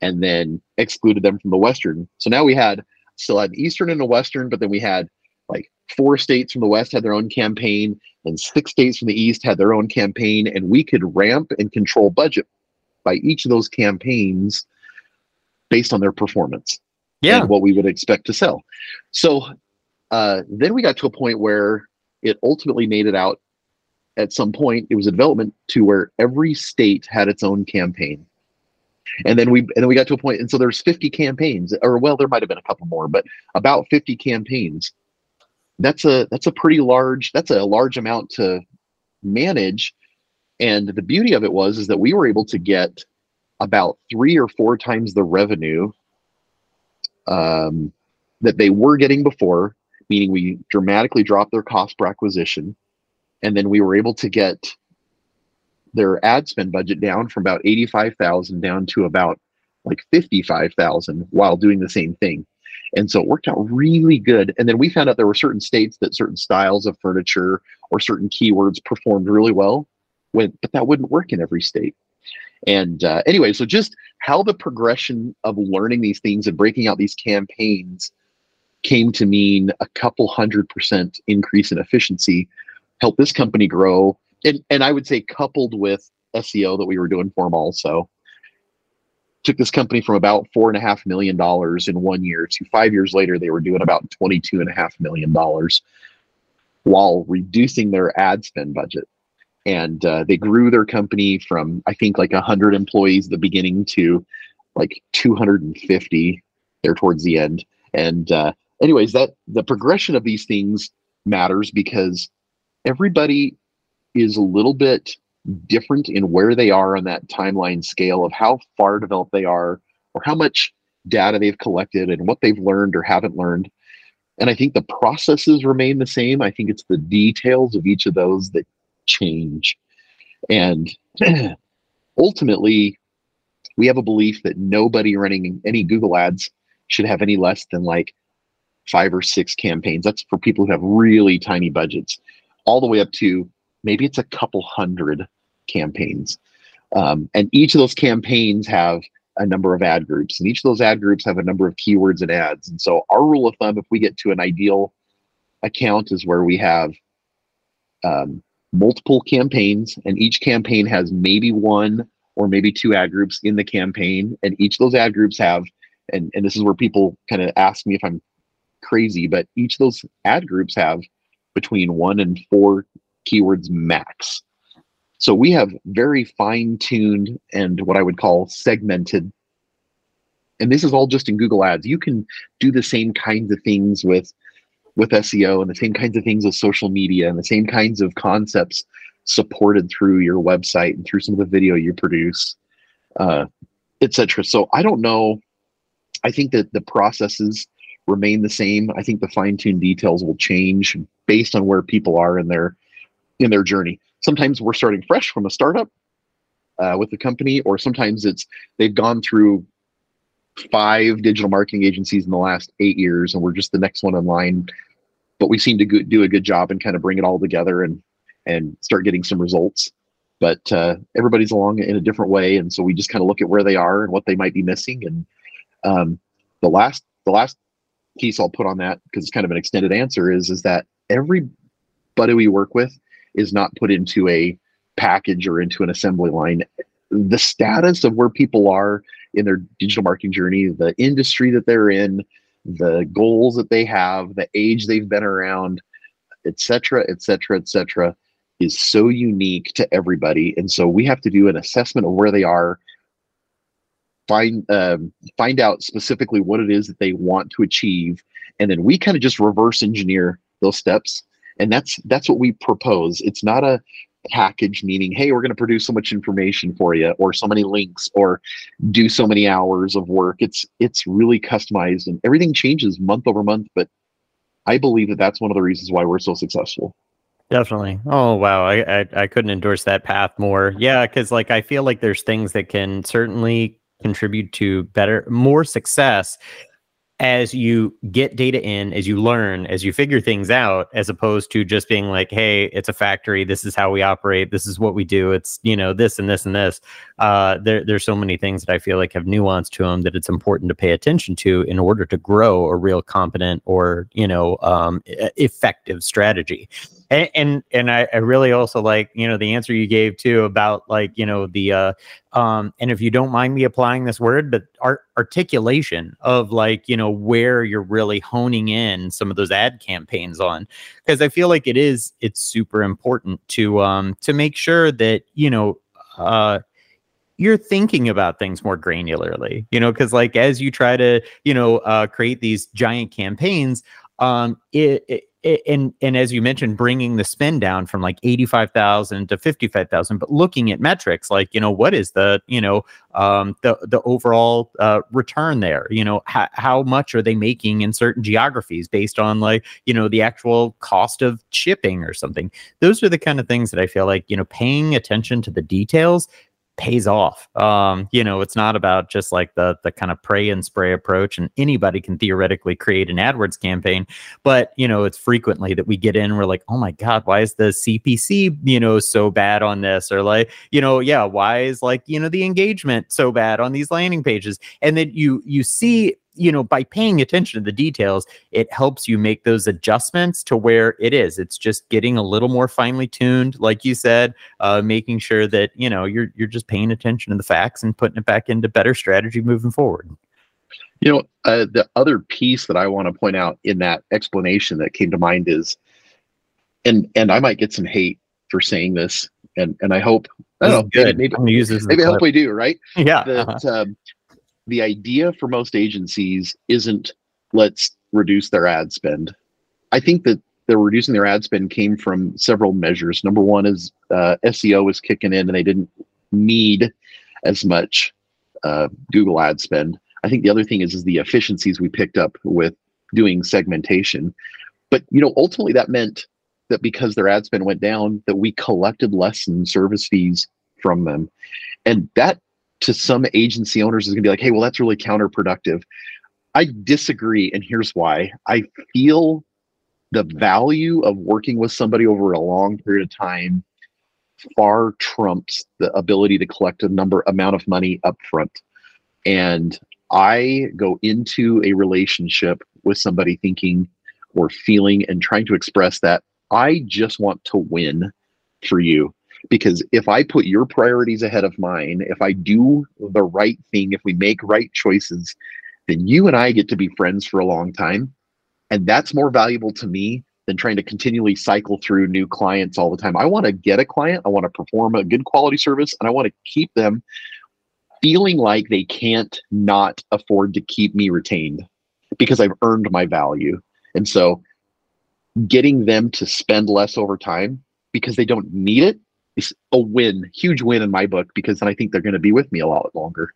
and then excluded them from the Western. So now we had still had an Eastern and a Western, but then we had like four states from the West had their own campaign, and six states from the East had their own campaign, and we could ramp and control budget by each of those campaigns based on their performance. Yeah, what we would expect to sell. So uh, then we got to a point where it ultimately made it out. At some point, it was a development to where every state had its own campaign and then we and then we got to a point and so there's 50 campaigns or well there might have been a couple more but about 50 campaigns that's a that's a pretty large that's a large amount to manage and the beauty of it was is that we were able to get about three or four times the revenue um, that they were getting before, meaning we dramatically dropped their cost per acquisition. And then we were able to get their ad spend budget down from about 85,000 down to about like 55,000 while doing the same thing. And so it worked out really good. And then we found out there were certain states that certain styles of furniture or certain keywords performed really well, with, but that wouldn't work in every state. And uh, anyway, so just how the progression of learning these things and breaking out these campaigns came to mean a couple hundred percent increase in efficiency helped this company grow. And, and I would say coupled with SEO that we were doing for them also took this company from about four and a half million dollars in one year to five years later they were doing about 22 and a half million dollars while reducing their ad spend budget. And uh, they grew their company from i think like 100 employees at the beginning to like 250 there towards the end. And uh, anyways that the progression of these things matters because everybody is a little bit different in where they are on that timeline scale of how far developed they are or how much data they've collected and what they've learned or haven't learned. And I think the processes remain the same. I think it's the details of each of those that change. And ultimately, we have a belief that nobody running any Google ads should have any less than like five or six campaigns. That's for people who have really tiny budgets, all the way up to maybe it's a couple hundred campaigns. Um, and each of those campaigns have a number of ad groups, and each of those ad groups have a number of keywords and ads. And so, our rule of thumb, if we get to an ideal account, is where we have um, multiple campaigns, and each campaign has maybe one or maybe two ad groups in the campaign, and each of those ad groups have, and, and this is where people kind of ask me if I'm crazy, but each of those ad groups have between one and four keywords max. So we have very fine tuned and what I would call segmented. And this is all just in Google Ads. You can do the same kinds of things with with SEO and the same kinds of things with social media and the same kinds of concepts supported through your website and through some of the video you produce, uh, etc. So I don't know. I think that the processes remain the same. I think the fine-tuned details will change based on where people are in their in their journey. Sometimes we're starting fresh from a startup uh, with the company, or sometimes it's they've gone through five digital marketing agencies in the last eight years, and we're just the next one in line. But we seem to go- do a good job and kind of bring it all together and and start getting some results. But uh, everybody's along in a different way, and so we just kind of look at where they are and what they might be missing. And um, the last the last piece I'll put on that because it's kind of an extended answer is is that everybody we work with is not put into a package or into an assembly line. The status of where people are in their digital marketing journey, the industry that they're in, the goals that they have, the age they've been around, etc., etc., etc., is so unique to everybody, and so we have to do an assessment of where they are, find um, find out specifically what it is that they want to achieve, and then we kind of just reverse engineer those steps and that's that's what we propose. It's not a package meaning hey we're going to produce so much information for you or so many links or do so many hours of work. It's it's really customized and everything changes month over month but i believe that that's one of the reasons why we're so successful. Definitely. Oh wow. I i, I couldn't endorse that path more. Yeah because like i feel like there's things that can certainly contribute to better more success as you get data in, as you learn, as you figure things out, as opposed to just being like, hey, it's a factory. This is how we operate. This is what we do. It's, you know, this and this and this. Uh, there, there's so many things that I feel like have nuance to them that it's important to pay attention to in order to grow a real competent or, you know, um, effective strategy and and, and I, I, really also like you know the answer you gave too about like you know the uh um and if you don't mind me applying this word but art articulation of like you know where you're really honing in some of those ad campaigns on. Because i feel like it is it's super important to um to make sure that you know uh you're thinking about things more granularly you know because like as you try to you know uh, create these giant campaigns um, it, it and and as you mentioned bringing the spend down from like 85,000 to 55,000 but looking at metrics like you know what is the you know um the the overall uh, return there? You know how, how much are they making in certain geographies based on like you know the actual cost of shipping or something? Those are the kind of things that I feel like you know paying attention to the details pays off. Um, you know, it's not about just like the the kind of pray and spray approach, and anybody can theoretically create an AdWords campaign. But you know, it's frequently that we get in, we're like, oh my god, why is the CPC you know so bad on this, or like, you know, yeah, why is like you know the engagement so bad on these landing pages, and then you you see you know, by paying attention to the details, it helps you make those adjustments to where it is. It's just getting a little more finely tuned, like you said, uh, making sure that you know you're you're just paying attention to the facts and putting it back into better strategy moving forward. You know, uh, the other piece that I want to point out in that explanation that came to mind is, and and I might get some hate for saying this, and and I hope I don't know, good. maybe I'm gonna use this. as a maybe I hope we do, right? Yeah. that uh-huh. um, the idea for most agencies isn't let's reduce their ad spend. I think that they're reducing their ad spend came from several measures. Number one is uh, SEO was kicking in and they didn't need as much uh, Google ad spend. I think the other thing is is the efficiencies we picked up with doing segmentation. But you know, ultimately that meant that because their ad spend went down, that we collected less in service fees from them. And that to some agency owners is going to be like, hey, well, that's really counterproductive. I disagree, and here's why. I feel the value of working with somebody over a long period of time far trumps the ability to collect a number amount of money up front. And I go into a relationship with somebody thinking or feeling and trying to express that I just want to win for you because if I put your priorities ahead of mine, if I do the right thing, if we make right choices, then you and I get to be friends for a long time. And that's more valuable to me than trying to continually cycle through new clients all the time. I want to get a client, I want to perform a good quality service, and I want to keep them feeling like they can't not afford to keep me retained because I've earned my value. And so getting them to spend less over time because they don't need it a win, huge win in my book because then I think they're going to be with me a lot longer.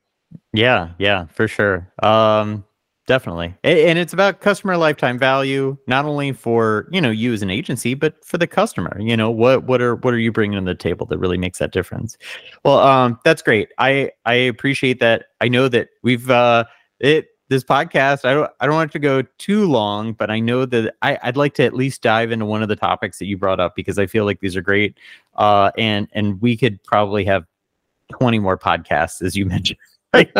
Yeah, yeah, for sure. Um, definitely. And it's about customer lifetime value, not only for, you know, you as an agency, but for the customer. You know, what what are what are you bringing to the table that really makes that difference? Well, um, that's great. I I appreciate that. I know that we've uh it this podcast, I don't I don't want to go too long, but I know that I, I'd like to at least dive into one of the topics that you brought up because I feel like these are great. Uh and and we could probably have 20 more podcasts, as you mentioned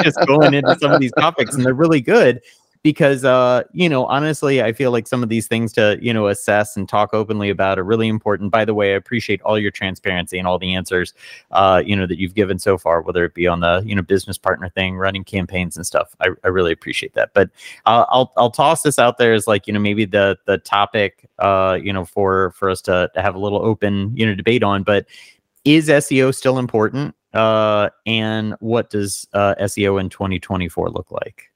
just going into some of these topics and they're really good because uh you know honestly i feel like some of these things to you know assess and talk openly about are really important. By the way i appreciate all your transparency and all the answers uh you know that you've given so far whether it be on the you know business partner thing running campaigns and stuff. I, I really appreciate that. But uh, i'll i'll toss this out there as like you know maybe the the topic uh you know for for us to, to have a little open you know debate on but is seo still important? Uh, and what does uh, SEO in 2024 look like?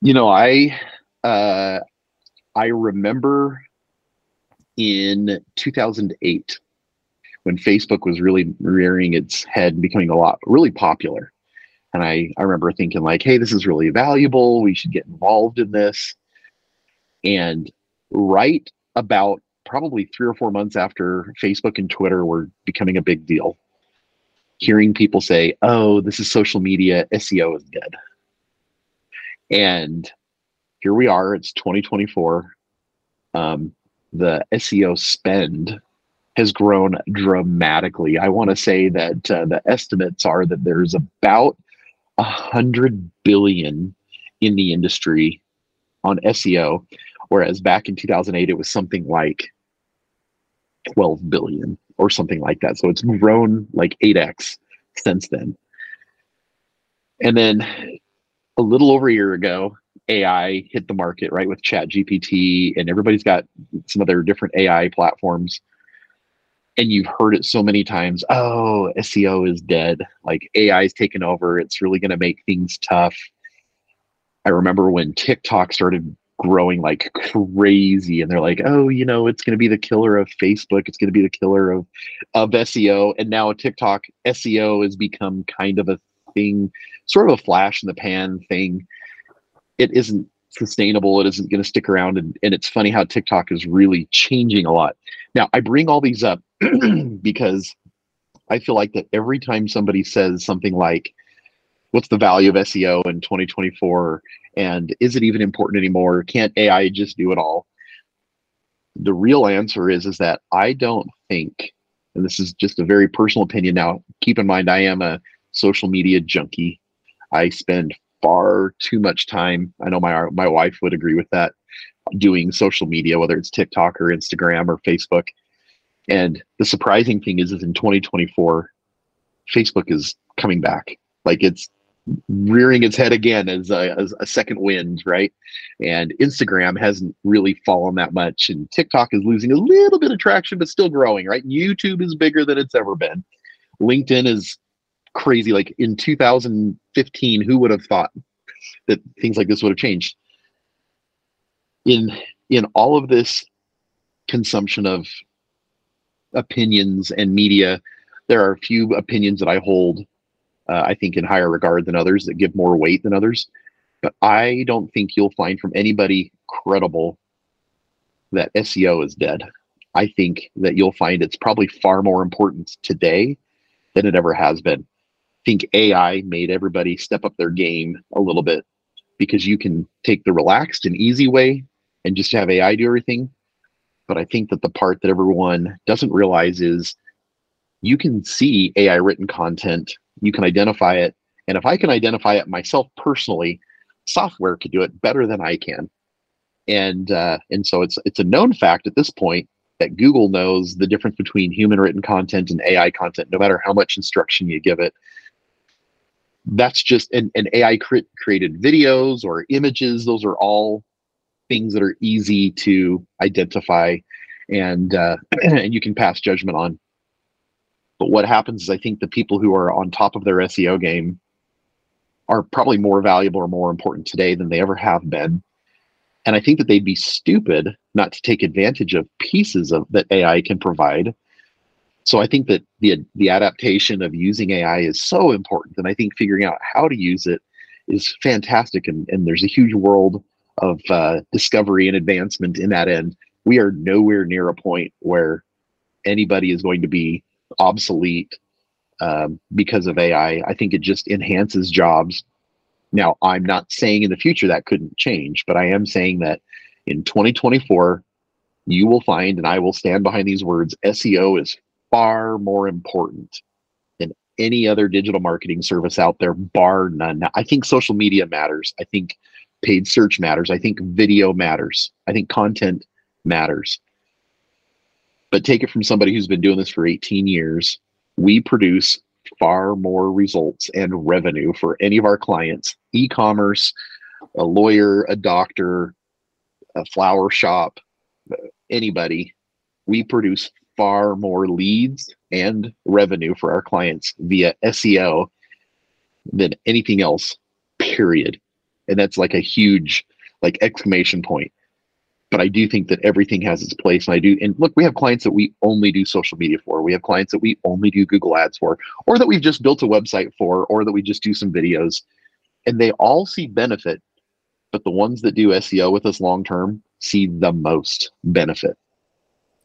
You know, I uh, I remember in 2008 when Facebook was really rearing its head and becoming a lot really popular. And I, I remember thinking like, hey, this is really valuable. We should get involved in this. And right about probably three or four months after Facebook and Twitter were becoming a big deal, hearing people say, oh, this is social media, SEO is dead. And here we are, it's 2024. Um, the SEO spend has grown dramatically. I want to say that uh, the estimates are that there's about a hundred billion in the industry on SEO, whereas back in 2008 it was something like 12 billion or something like that. So it's grown like 8x since then. And then a little over a year ago, AI hit the market, right, with Chat GPT, and everybody's got some of their different AI platforms. And you've heard it so many times oh, SEO is dead. Like AI is taken over. It's really going to make things tough. I remember when TikTok started growing like crazy and they're like oh you know it's going to be the killer of facebook it's going to be the killer of of seo and now tiktok seo has become kind of a thing sort of a flash in the pan thing. It isn't sustainable it isn't going to stick around and, and it's funny how tiktok is really changing a lot. Now i bring all these up because i feel like that every time somebody says something like what's the value of seo in 2024 and is it even important anymore? Can't ai just do it all? The real answer is is that i don't think and this is just a very personal opinion now keep in mind i am a social media junkie. I spend far too much time i know my my wife would agree with that doing social media whether it's tiktok or instagram or facebook. And the surprising thing is is in 2024 facebook is coming back. Like it's rearing its head again as a, as a second wind, right? And Instagram hasn't really fallen that much, and TikTok is losing a little bit of traction, but still growing, right? YouTube is bigger than it's ever been. LinkedIn is crazy. Like in 2015, who would have thought that things like this would have changed? In in all of this consumption of opinions and media, there are a few opinions that I hold uh, I think, in higher regard than others that give more weight than others. But I don't think you'll find from anybody credible that SEO is dead. I think that you'll find it's probably far more important today than it ever has been. I think AI made everybody step up their game a little bit because you can take the relaxed and easy way and just have AI do everything. But I think that the part that everyone doesn't realize is you can see AI written content you can identify it. And if I can identify it myself personally, software could do it better than I can. And uh, and so it's it's a known fact at this point that Google knows the difference between human written content and AI content, no matter how much instruction you give it. That's just an, AI cre- created videos or images. Those are all things that are easy to identify and uh, and you can pass judgment on. But what happens is I think the people who are on top of their SEO game are probably more valuable or more important today than they ever have been. And I think that they'd be stupid not to take advantage of pieces of that AI can provide. So I think that the the adaptation of using AI is so important. And I think figuring out how to use it is fantastic. And, and there's a huge world of uh, discovery and advancement in that end. We are nowhere near a point where anybody is going to be obsolete um, because of AI. I think it just enhances jobs. Now, I'm not saying in the future that couldn't change, but I am saying that in 2024, you will find, and I will stand behind these words SEO is far more important than any other digital marketing service out there, bar none. Now, I think social media matters. I think paid search matters. I think video matters. I think content matters but take it from somebody who's been doing this for 18 years. We produce far more results and revenue for any of our clients e commerce, a lawyer, a doctor, a flower shop, anybody. We produce far more leads and revenue for our clients via SEO than anything else, period. And that's like a huge like exclamation point but I do think that everything has its place. And I do, and look, we have clients that we only do social media for. We have clients that we only do Google Ads for, or that we've just built a website for, or that we just do some videos. And they all see benefit, but the ones that do SEO with us long term see the most benefit.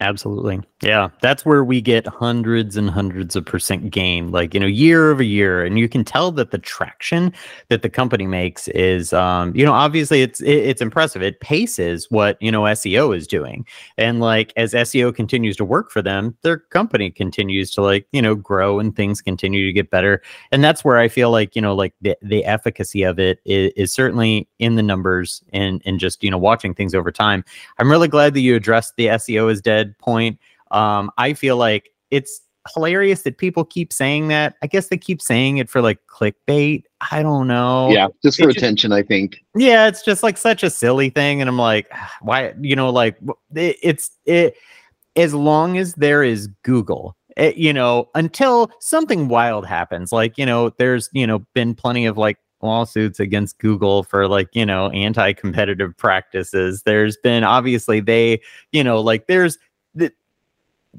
Absolutely. Yeah. That's where we get hundreds and hundreds of percent gain, like, you know, year over year. And you can tell that the traction that the company makes is, um, you know, obviously it's, it, it's impressive. It paces what, you know, SEO is doing. And like, as SEO continues to work for them, their company continues to like, you know, grow and things continue to get better. And that's where I feel like, you know, like the, the efficacy of it is, is certainly in the numbers and, and just, you know, watching things over time. I'm really glad that you addressed the SEO is dead point. Um, I feel like it's hilarious that people keep saying that. I guess they keep saying it for like clickbait. I don't know. Yeah, just for attention, I think. Yeah, it's just like such a silly thing, and I'm like, why? You know, like it, it's it. As long as there is Google, it, you know, until something wild happens, like you know, there's you know been plenty of like lawsuits against Google for like, you know, anti-competitive practices. There's been obviously they, you know, like there's that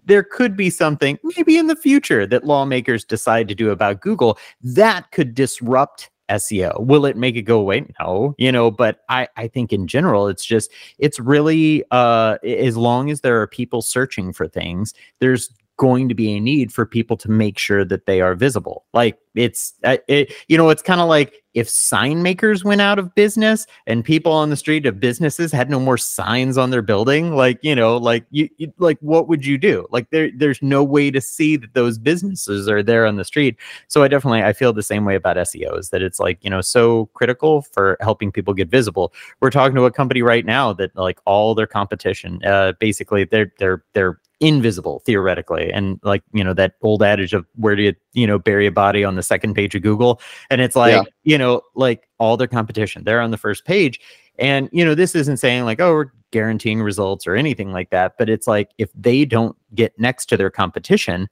there could be something maybe in the future that lawmakers decide to do about Google that could disrupt SEO. Will it make it go away? No, you know, but I, I think in general, it's just, it's really, uh, as long as there are people searching for things, there's going to be a need for people to make sure that they are visible. Like it's, uh, it, you know, it's kind of like if sign makers went out of business and people on the street of businesses had no more signs on their building, like, you know, like you, you like, what would you do? Like there, there's no way to see that those businesses are there on the street. So I definitely, I feel the same way about SEO is that it's like, you know, so critical for helping people get visible. We're talking to a company right now that like all their competition, uh, basically they're, they're, they're invisible theoretically and like you know that old adage of where do you you know bury a body on the second page of google? And it's like yeah. you know like all their competition they're on the first page. And you know this isn't saying like oh we're guaranteeing results or anything like that but it's like if they don't get next to their competition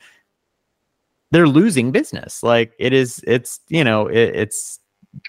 they're losing business. Like it is it's you know it, it's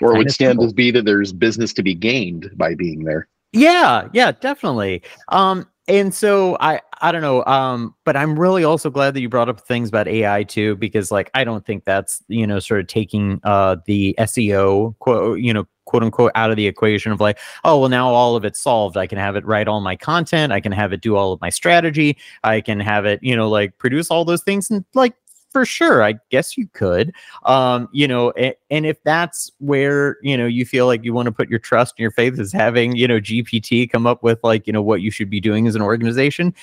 or it would stand to be that there's business to be gained by being there. Yeah yeah definitely. Um and so I I don't know um but I'm really also glad that you brought up things about AI too because like I don't think that's you know sort of taking uh the SEO quote you know quote unquote out of the equation of like oh well now all of it's solved. I can have it write all my content. I can have it do all of my strategy. I can have it you know like produce all those things. And like for sure i guess you could um you know and, and, if that's where you know you feel like you want to put your trust and your faith is having you know gpt come up with like you know what you should be doing as an organization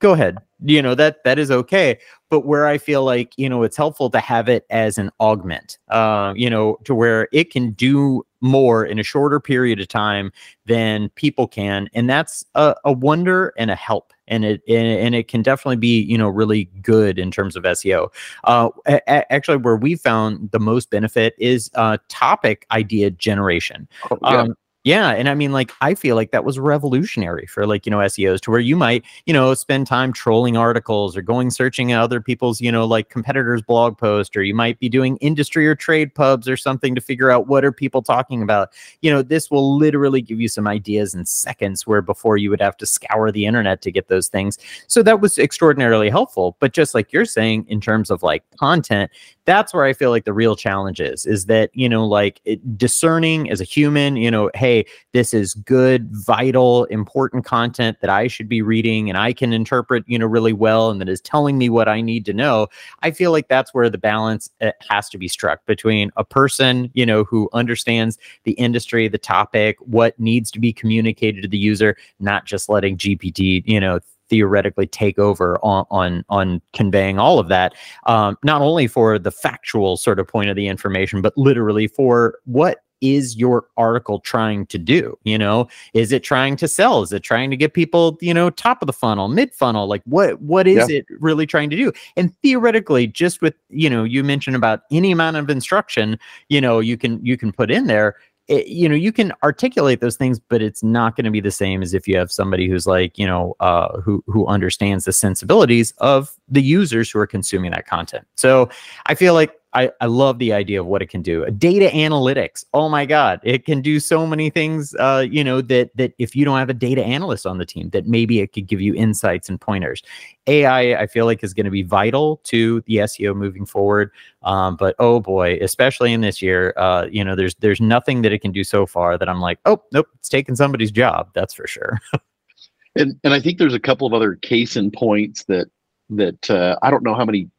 go ahead. You know that that is okay but where i feel like you know it's helpful to have it as an augment uh you know to where it can do more in a shorter period of time than people can and that's a, a wonder and a help and it and it can definitely be you know really good in terms of SEO. Uh, a- actually, where we found the most benefit is uh, topic idea generation. Oh, yeah. um, yeah, and I mean, like, I feel like that was revolutionary for like you know SEOs to where you might you know spend time trolling articles or going searching other people's you know like competitors' blog post, or you might be doing industry or trade pubs or something to figure out what are people talking about. You know, this will literally give you some ideas in seconds, where before you would have to scour the internet to get those things. So that was extraordinarily helpful. But just like you're saying, in terms of like content, that's where I feel like the real challenge is, is that, you know, like it, discerning as a human, you know, hey, this is good, vital, important content that I should be reading and I can interpret, you know, really well and that is telling me what I need to know. I feel like that's where the balance uh, has to be struck between a person, you know, who understands the industry, the topic, what needs to be communicated to the user, not just letting GPT, you know, theoretically take over on on, on conveying all of that um, not only for the factual sort of point of the information but literally for what is your article trying to do? You know is it trying to sell? Is it trying to get people you know top of the funnel mid funnel? Like what what is yeah. it really trying to do? And theoretically just with you know you mentioned about any amount of instruction you know you can you can put in there it, you know you can articulate those things but it's not going to be the same as if you have somebody who's like you know uh, who who understands the sensibilities of the users who are consuming that content. So i feel like I, I love the idea of what it can do. Data analytics. Oh my God. It can do so many things, uh, you know, that that if you don't have a data analyst on the team, that maybe it could give you insights and pointers. AI, I feel like is going to be vital to the SEO moving forward. Um, but oh boy, especially in this year, uh, you know, there's there's nothing that it can do so far that I'm like, oh nope, it's taking somebody's job. That's for sure. and and I think there's a couple of other case in points that that uh, I don't know how many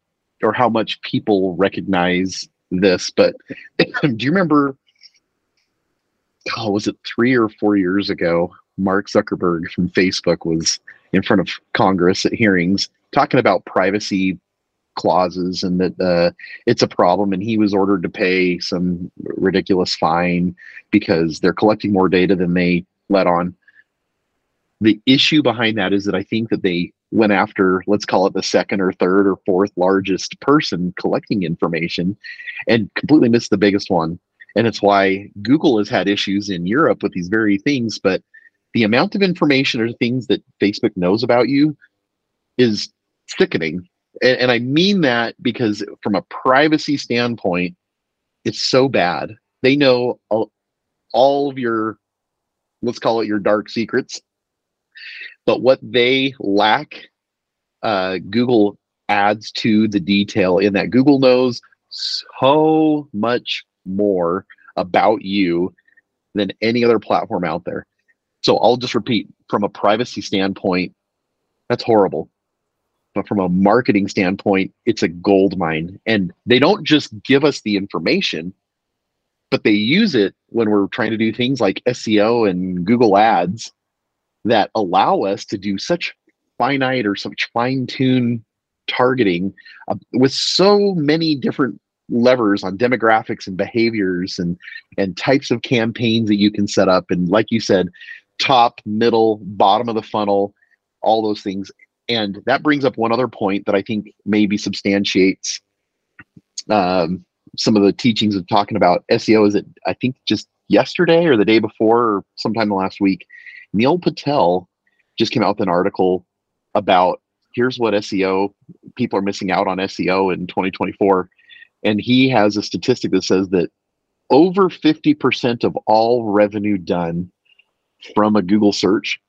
or how much people recognize this, but do you remember? Oh, was it three or four years ago? Mark Zuckerberg from Facebook was in front of Congress at hearings talking about privacy clauses and that uh, it's a problem and he was ordered to pay some ridiculous fine because they're collecting more data than they let on the issue behind that is that i think that they went after let's call it the second or third or fourth largest person collecting information and completely missed the biggest one. And it's why google has had issues in europe with these very things but the amount of information or things that facebook knows about you is sickening. And, and i mean that because from a privacy standpoint it's so bad. They know all, all of your, let's call it your dark secrets. But what they lack, uh, Google adds to the detail in that Google knows so much more about you than any other platform out there. So I'll just repeat from a privacy standpoint, that's horrible. But from a marketing standpoint, it's a gold mine. And they don't just give us the information, but they use it when we're trying to do things like SEO and Google Ads that allow us to do such finite or such fine tuned targeting uh, with so many different levers on demographics and behaviors and and types of campaigns that you can set up. And like you said top middle bottom of the funnel all those things. And that brings up one other point that i think maybe substantiates um, some of the teachings of talking about seo is it i think just yesterday or the day before or sometime last week neil patel just came out with an article about here's what seo people are missing out on seo in 2024 and he has a statistic that says that over 50% of all revenue done from a Google search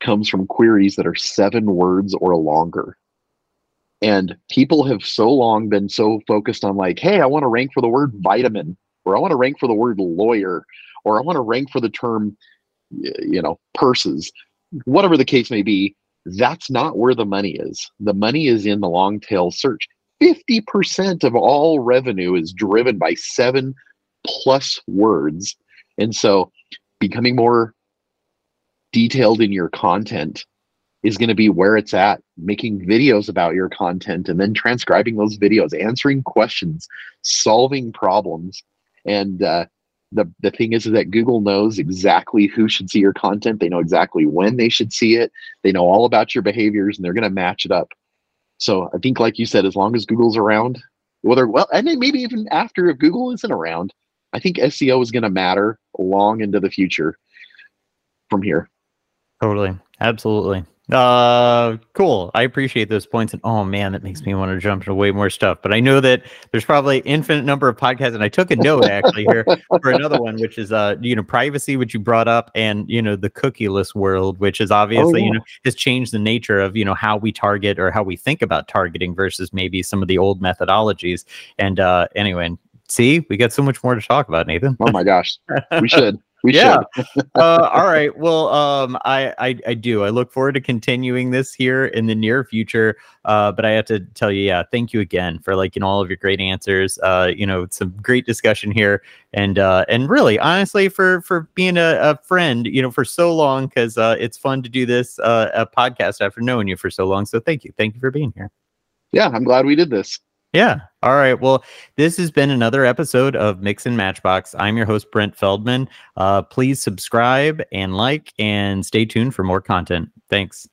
comes from queries that are seven words or longer. And people have so long been so focused on, like, hey, I want to rank for the word vitamin, or I want to rank for the word lawyer, or I want to rank for the term, you know, purses, whatever the case may be. That's not where the money is. The money is in the long tail search. 50% of all revenue is driven by seven plus words. And so becoming more detailed in your content is going to be where it's at making videos about your content and then transcribing those videos answering questions solving problems and uh, the, the thing is, is that google knows exactly who should see your content they know exactly when they should see it they know all about your behaviors and they're going to match it up so I think, like you said, as long as Google's around, whether well, and then maybe even after if Google isn't around, I think SEO is going to matter long into the future from here. Totally, absolutely. Uh, cool. I appreciate those points. And oh man, that makes me want to jump into way more stuff. But I know that there's probably infinite number of podcasts, and I took a note actually here for another one, which is uh, you know, privacy, which you brought up, and you know, the cookieless world, which is obviously oh, yeah. you know has changed the nature of you know how we target or how we think about targeting versus maybe some of the old methodologies. And uh, anyway, see, we got so much more to talk about, Nathan. Oh my gosh, we should. We yeah. uh, all right. Well, um, I, I, I do. I look forward to continuing this here in the near future. Uh, but I have to tell you, yeah, thank you again for like you know all of your great answers. Uh, you know, some great discussion here, and uh, and really, honestly, for for being a, a friend, you know, for so long, because uh, it's fun to do this uh, a podcast after knowing you for so long. So thank you, thank you for being here. Yeah, I'm glad we did this. Yeah. All right. Well, this has been another episode of Mix and Matchbox. I'm your host, Brent Feldman. Uh, please subscribe and like and stay tuned for more content. Thanks.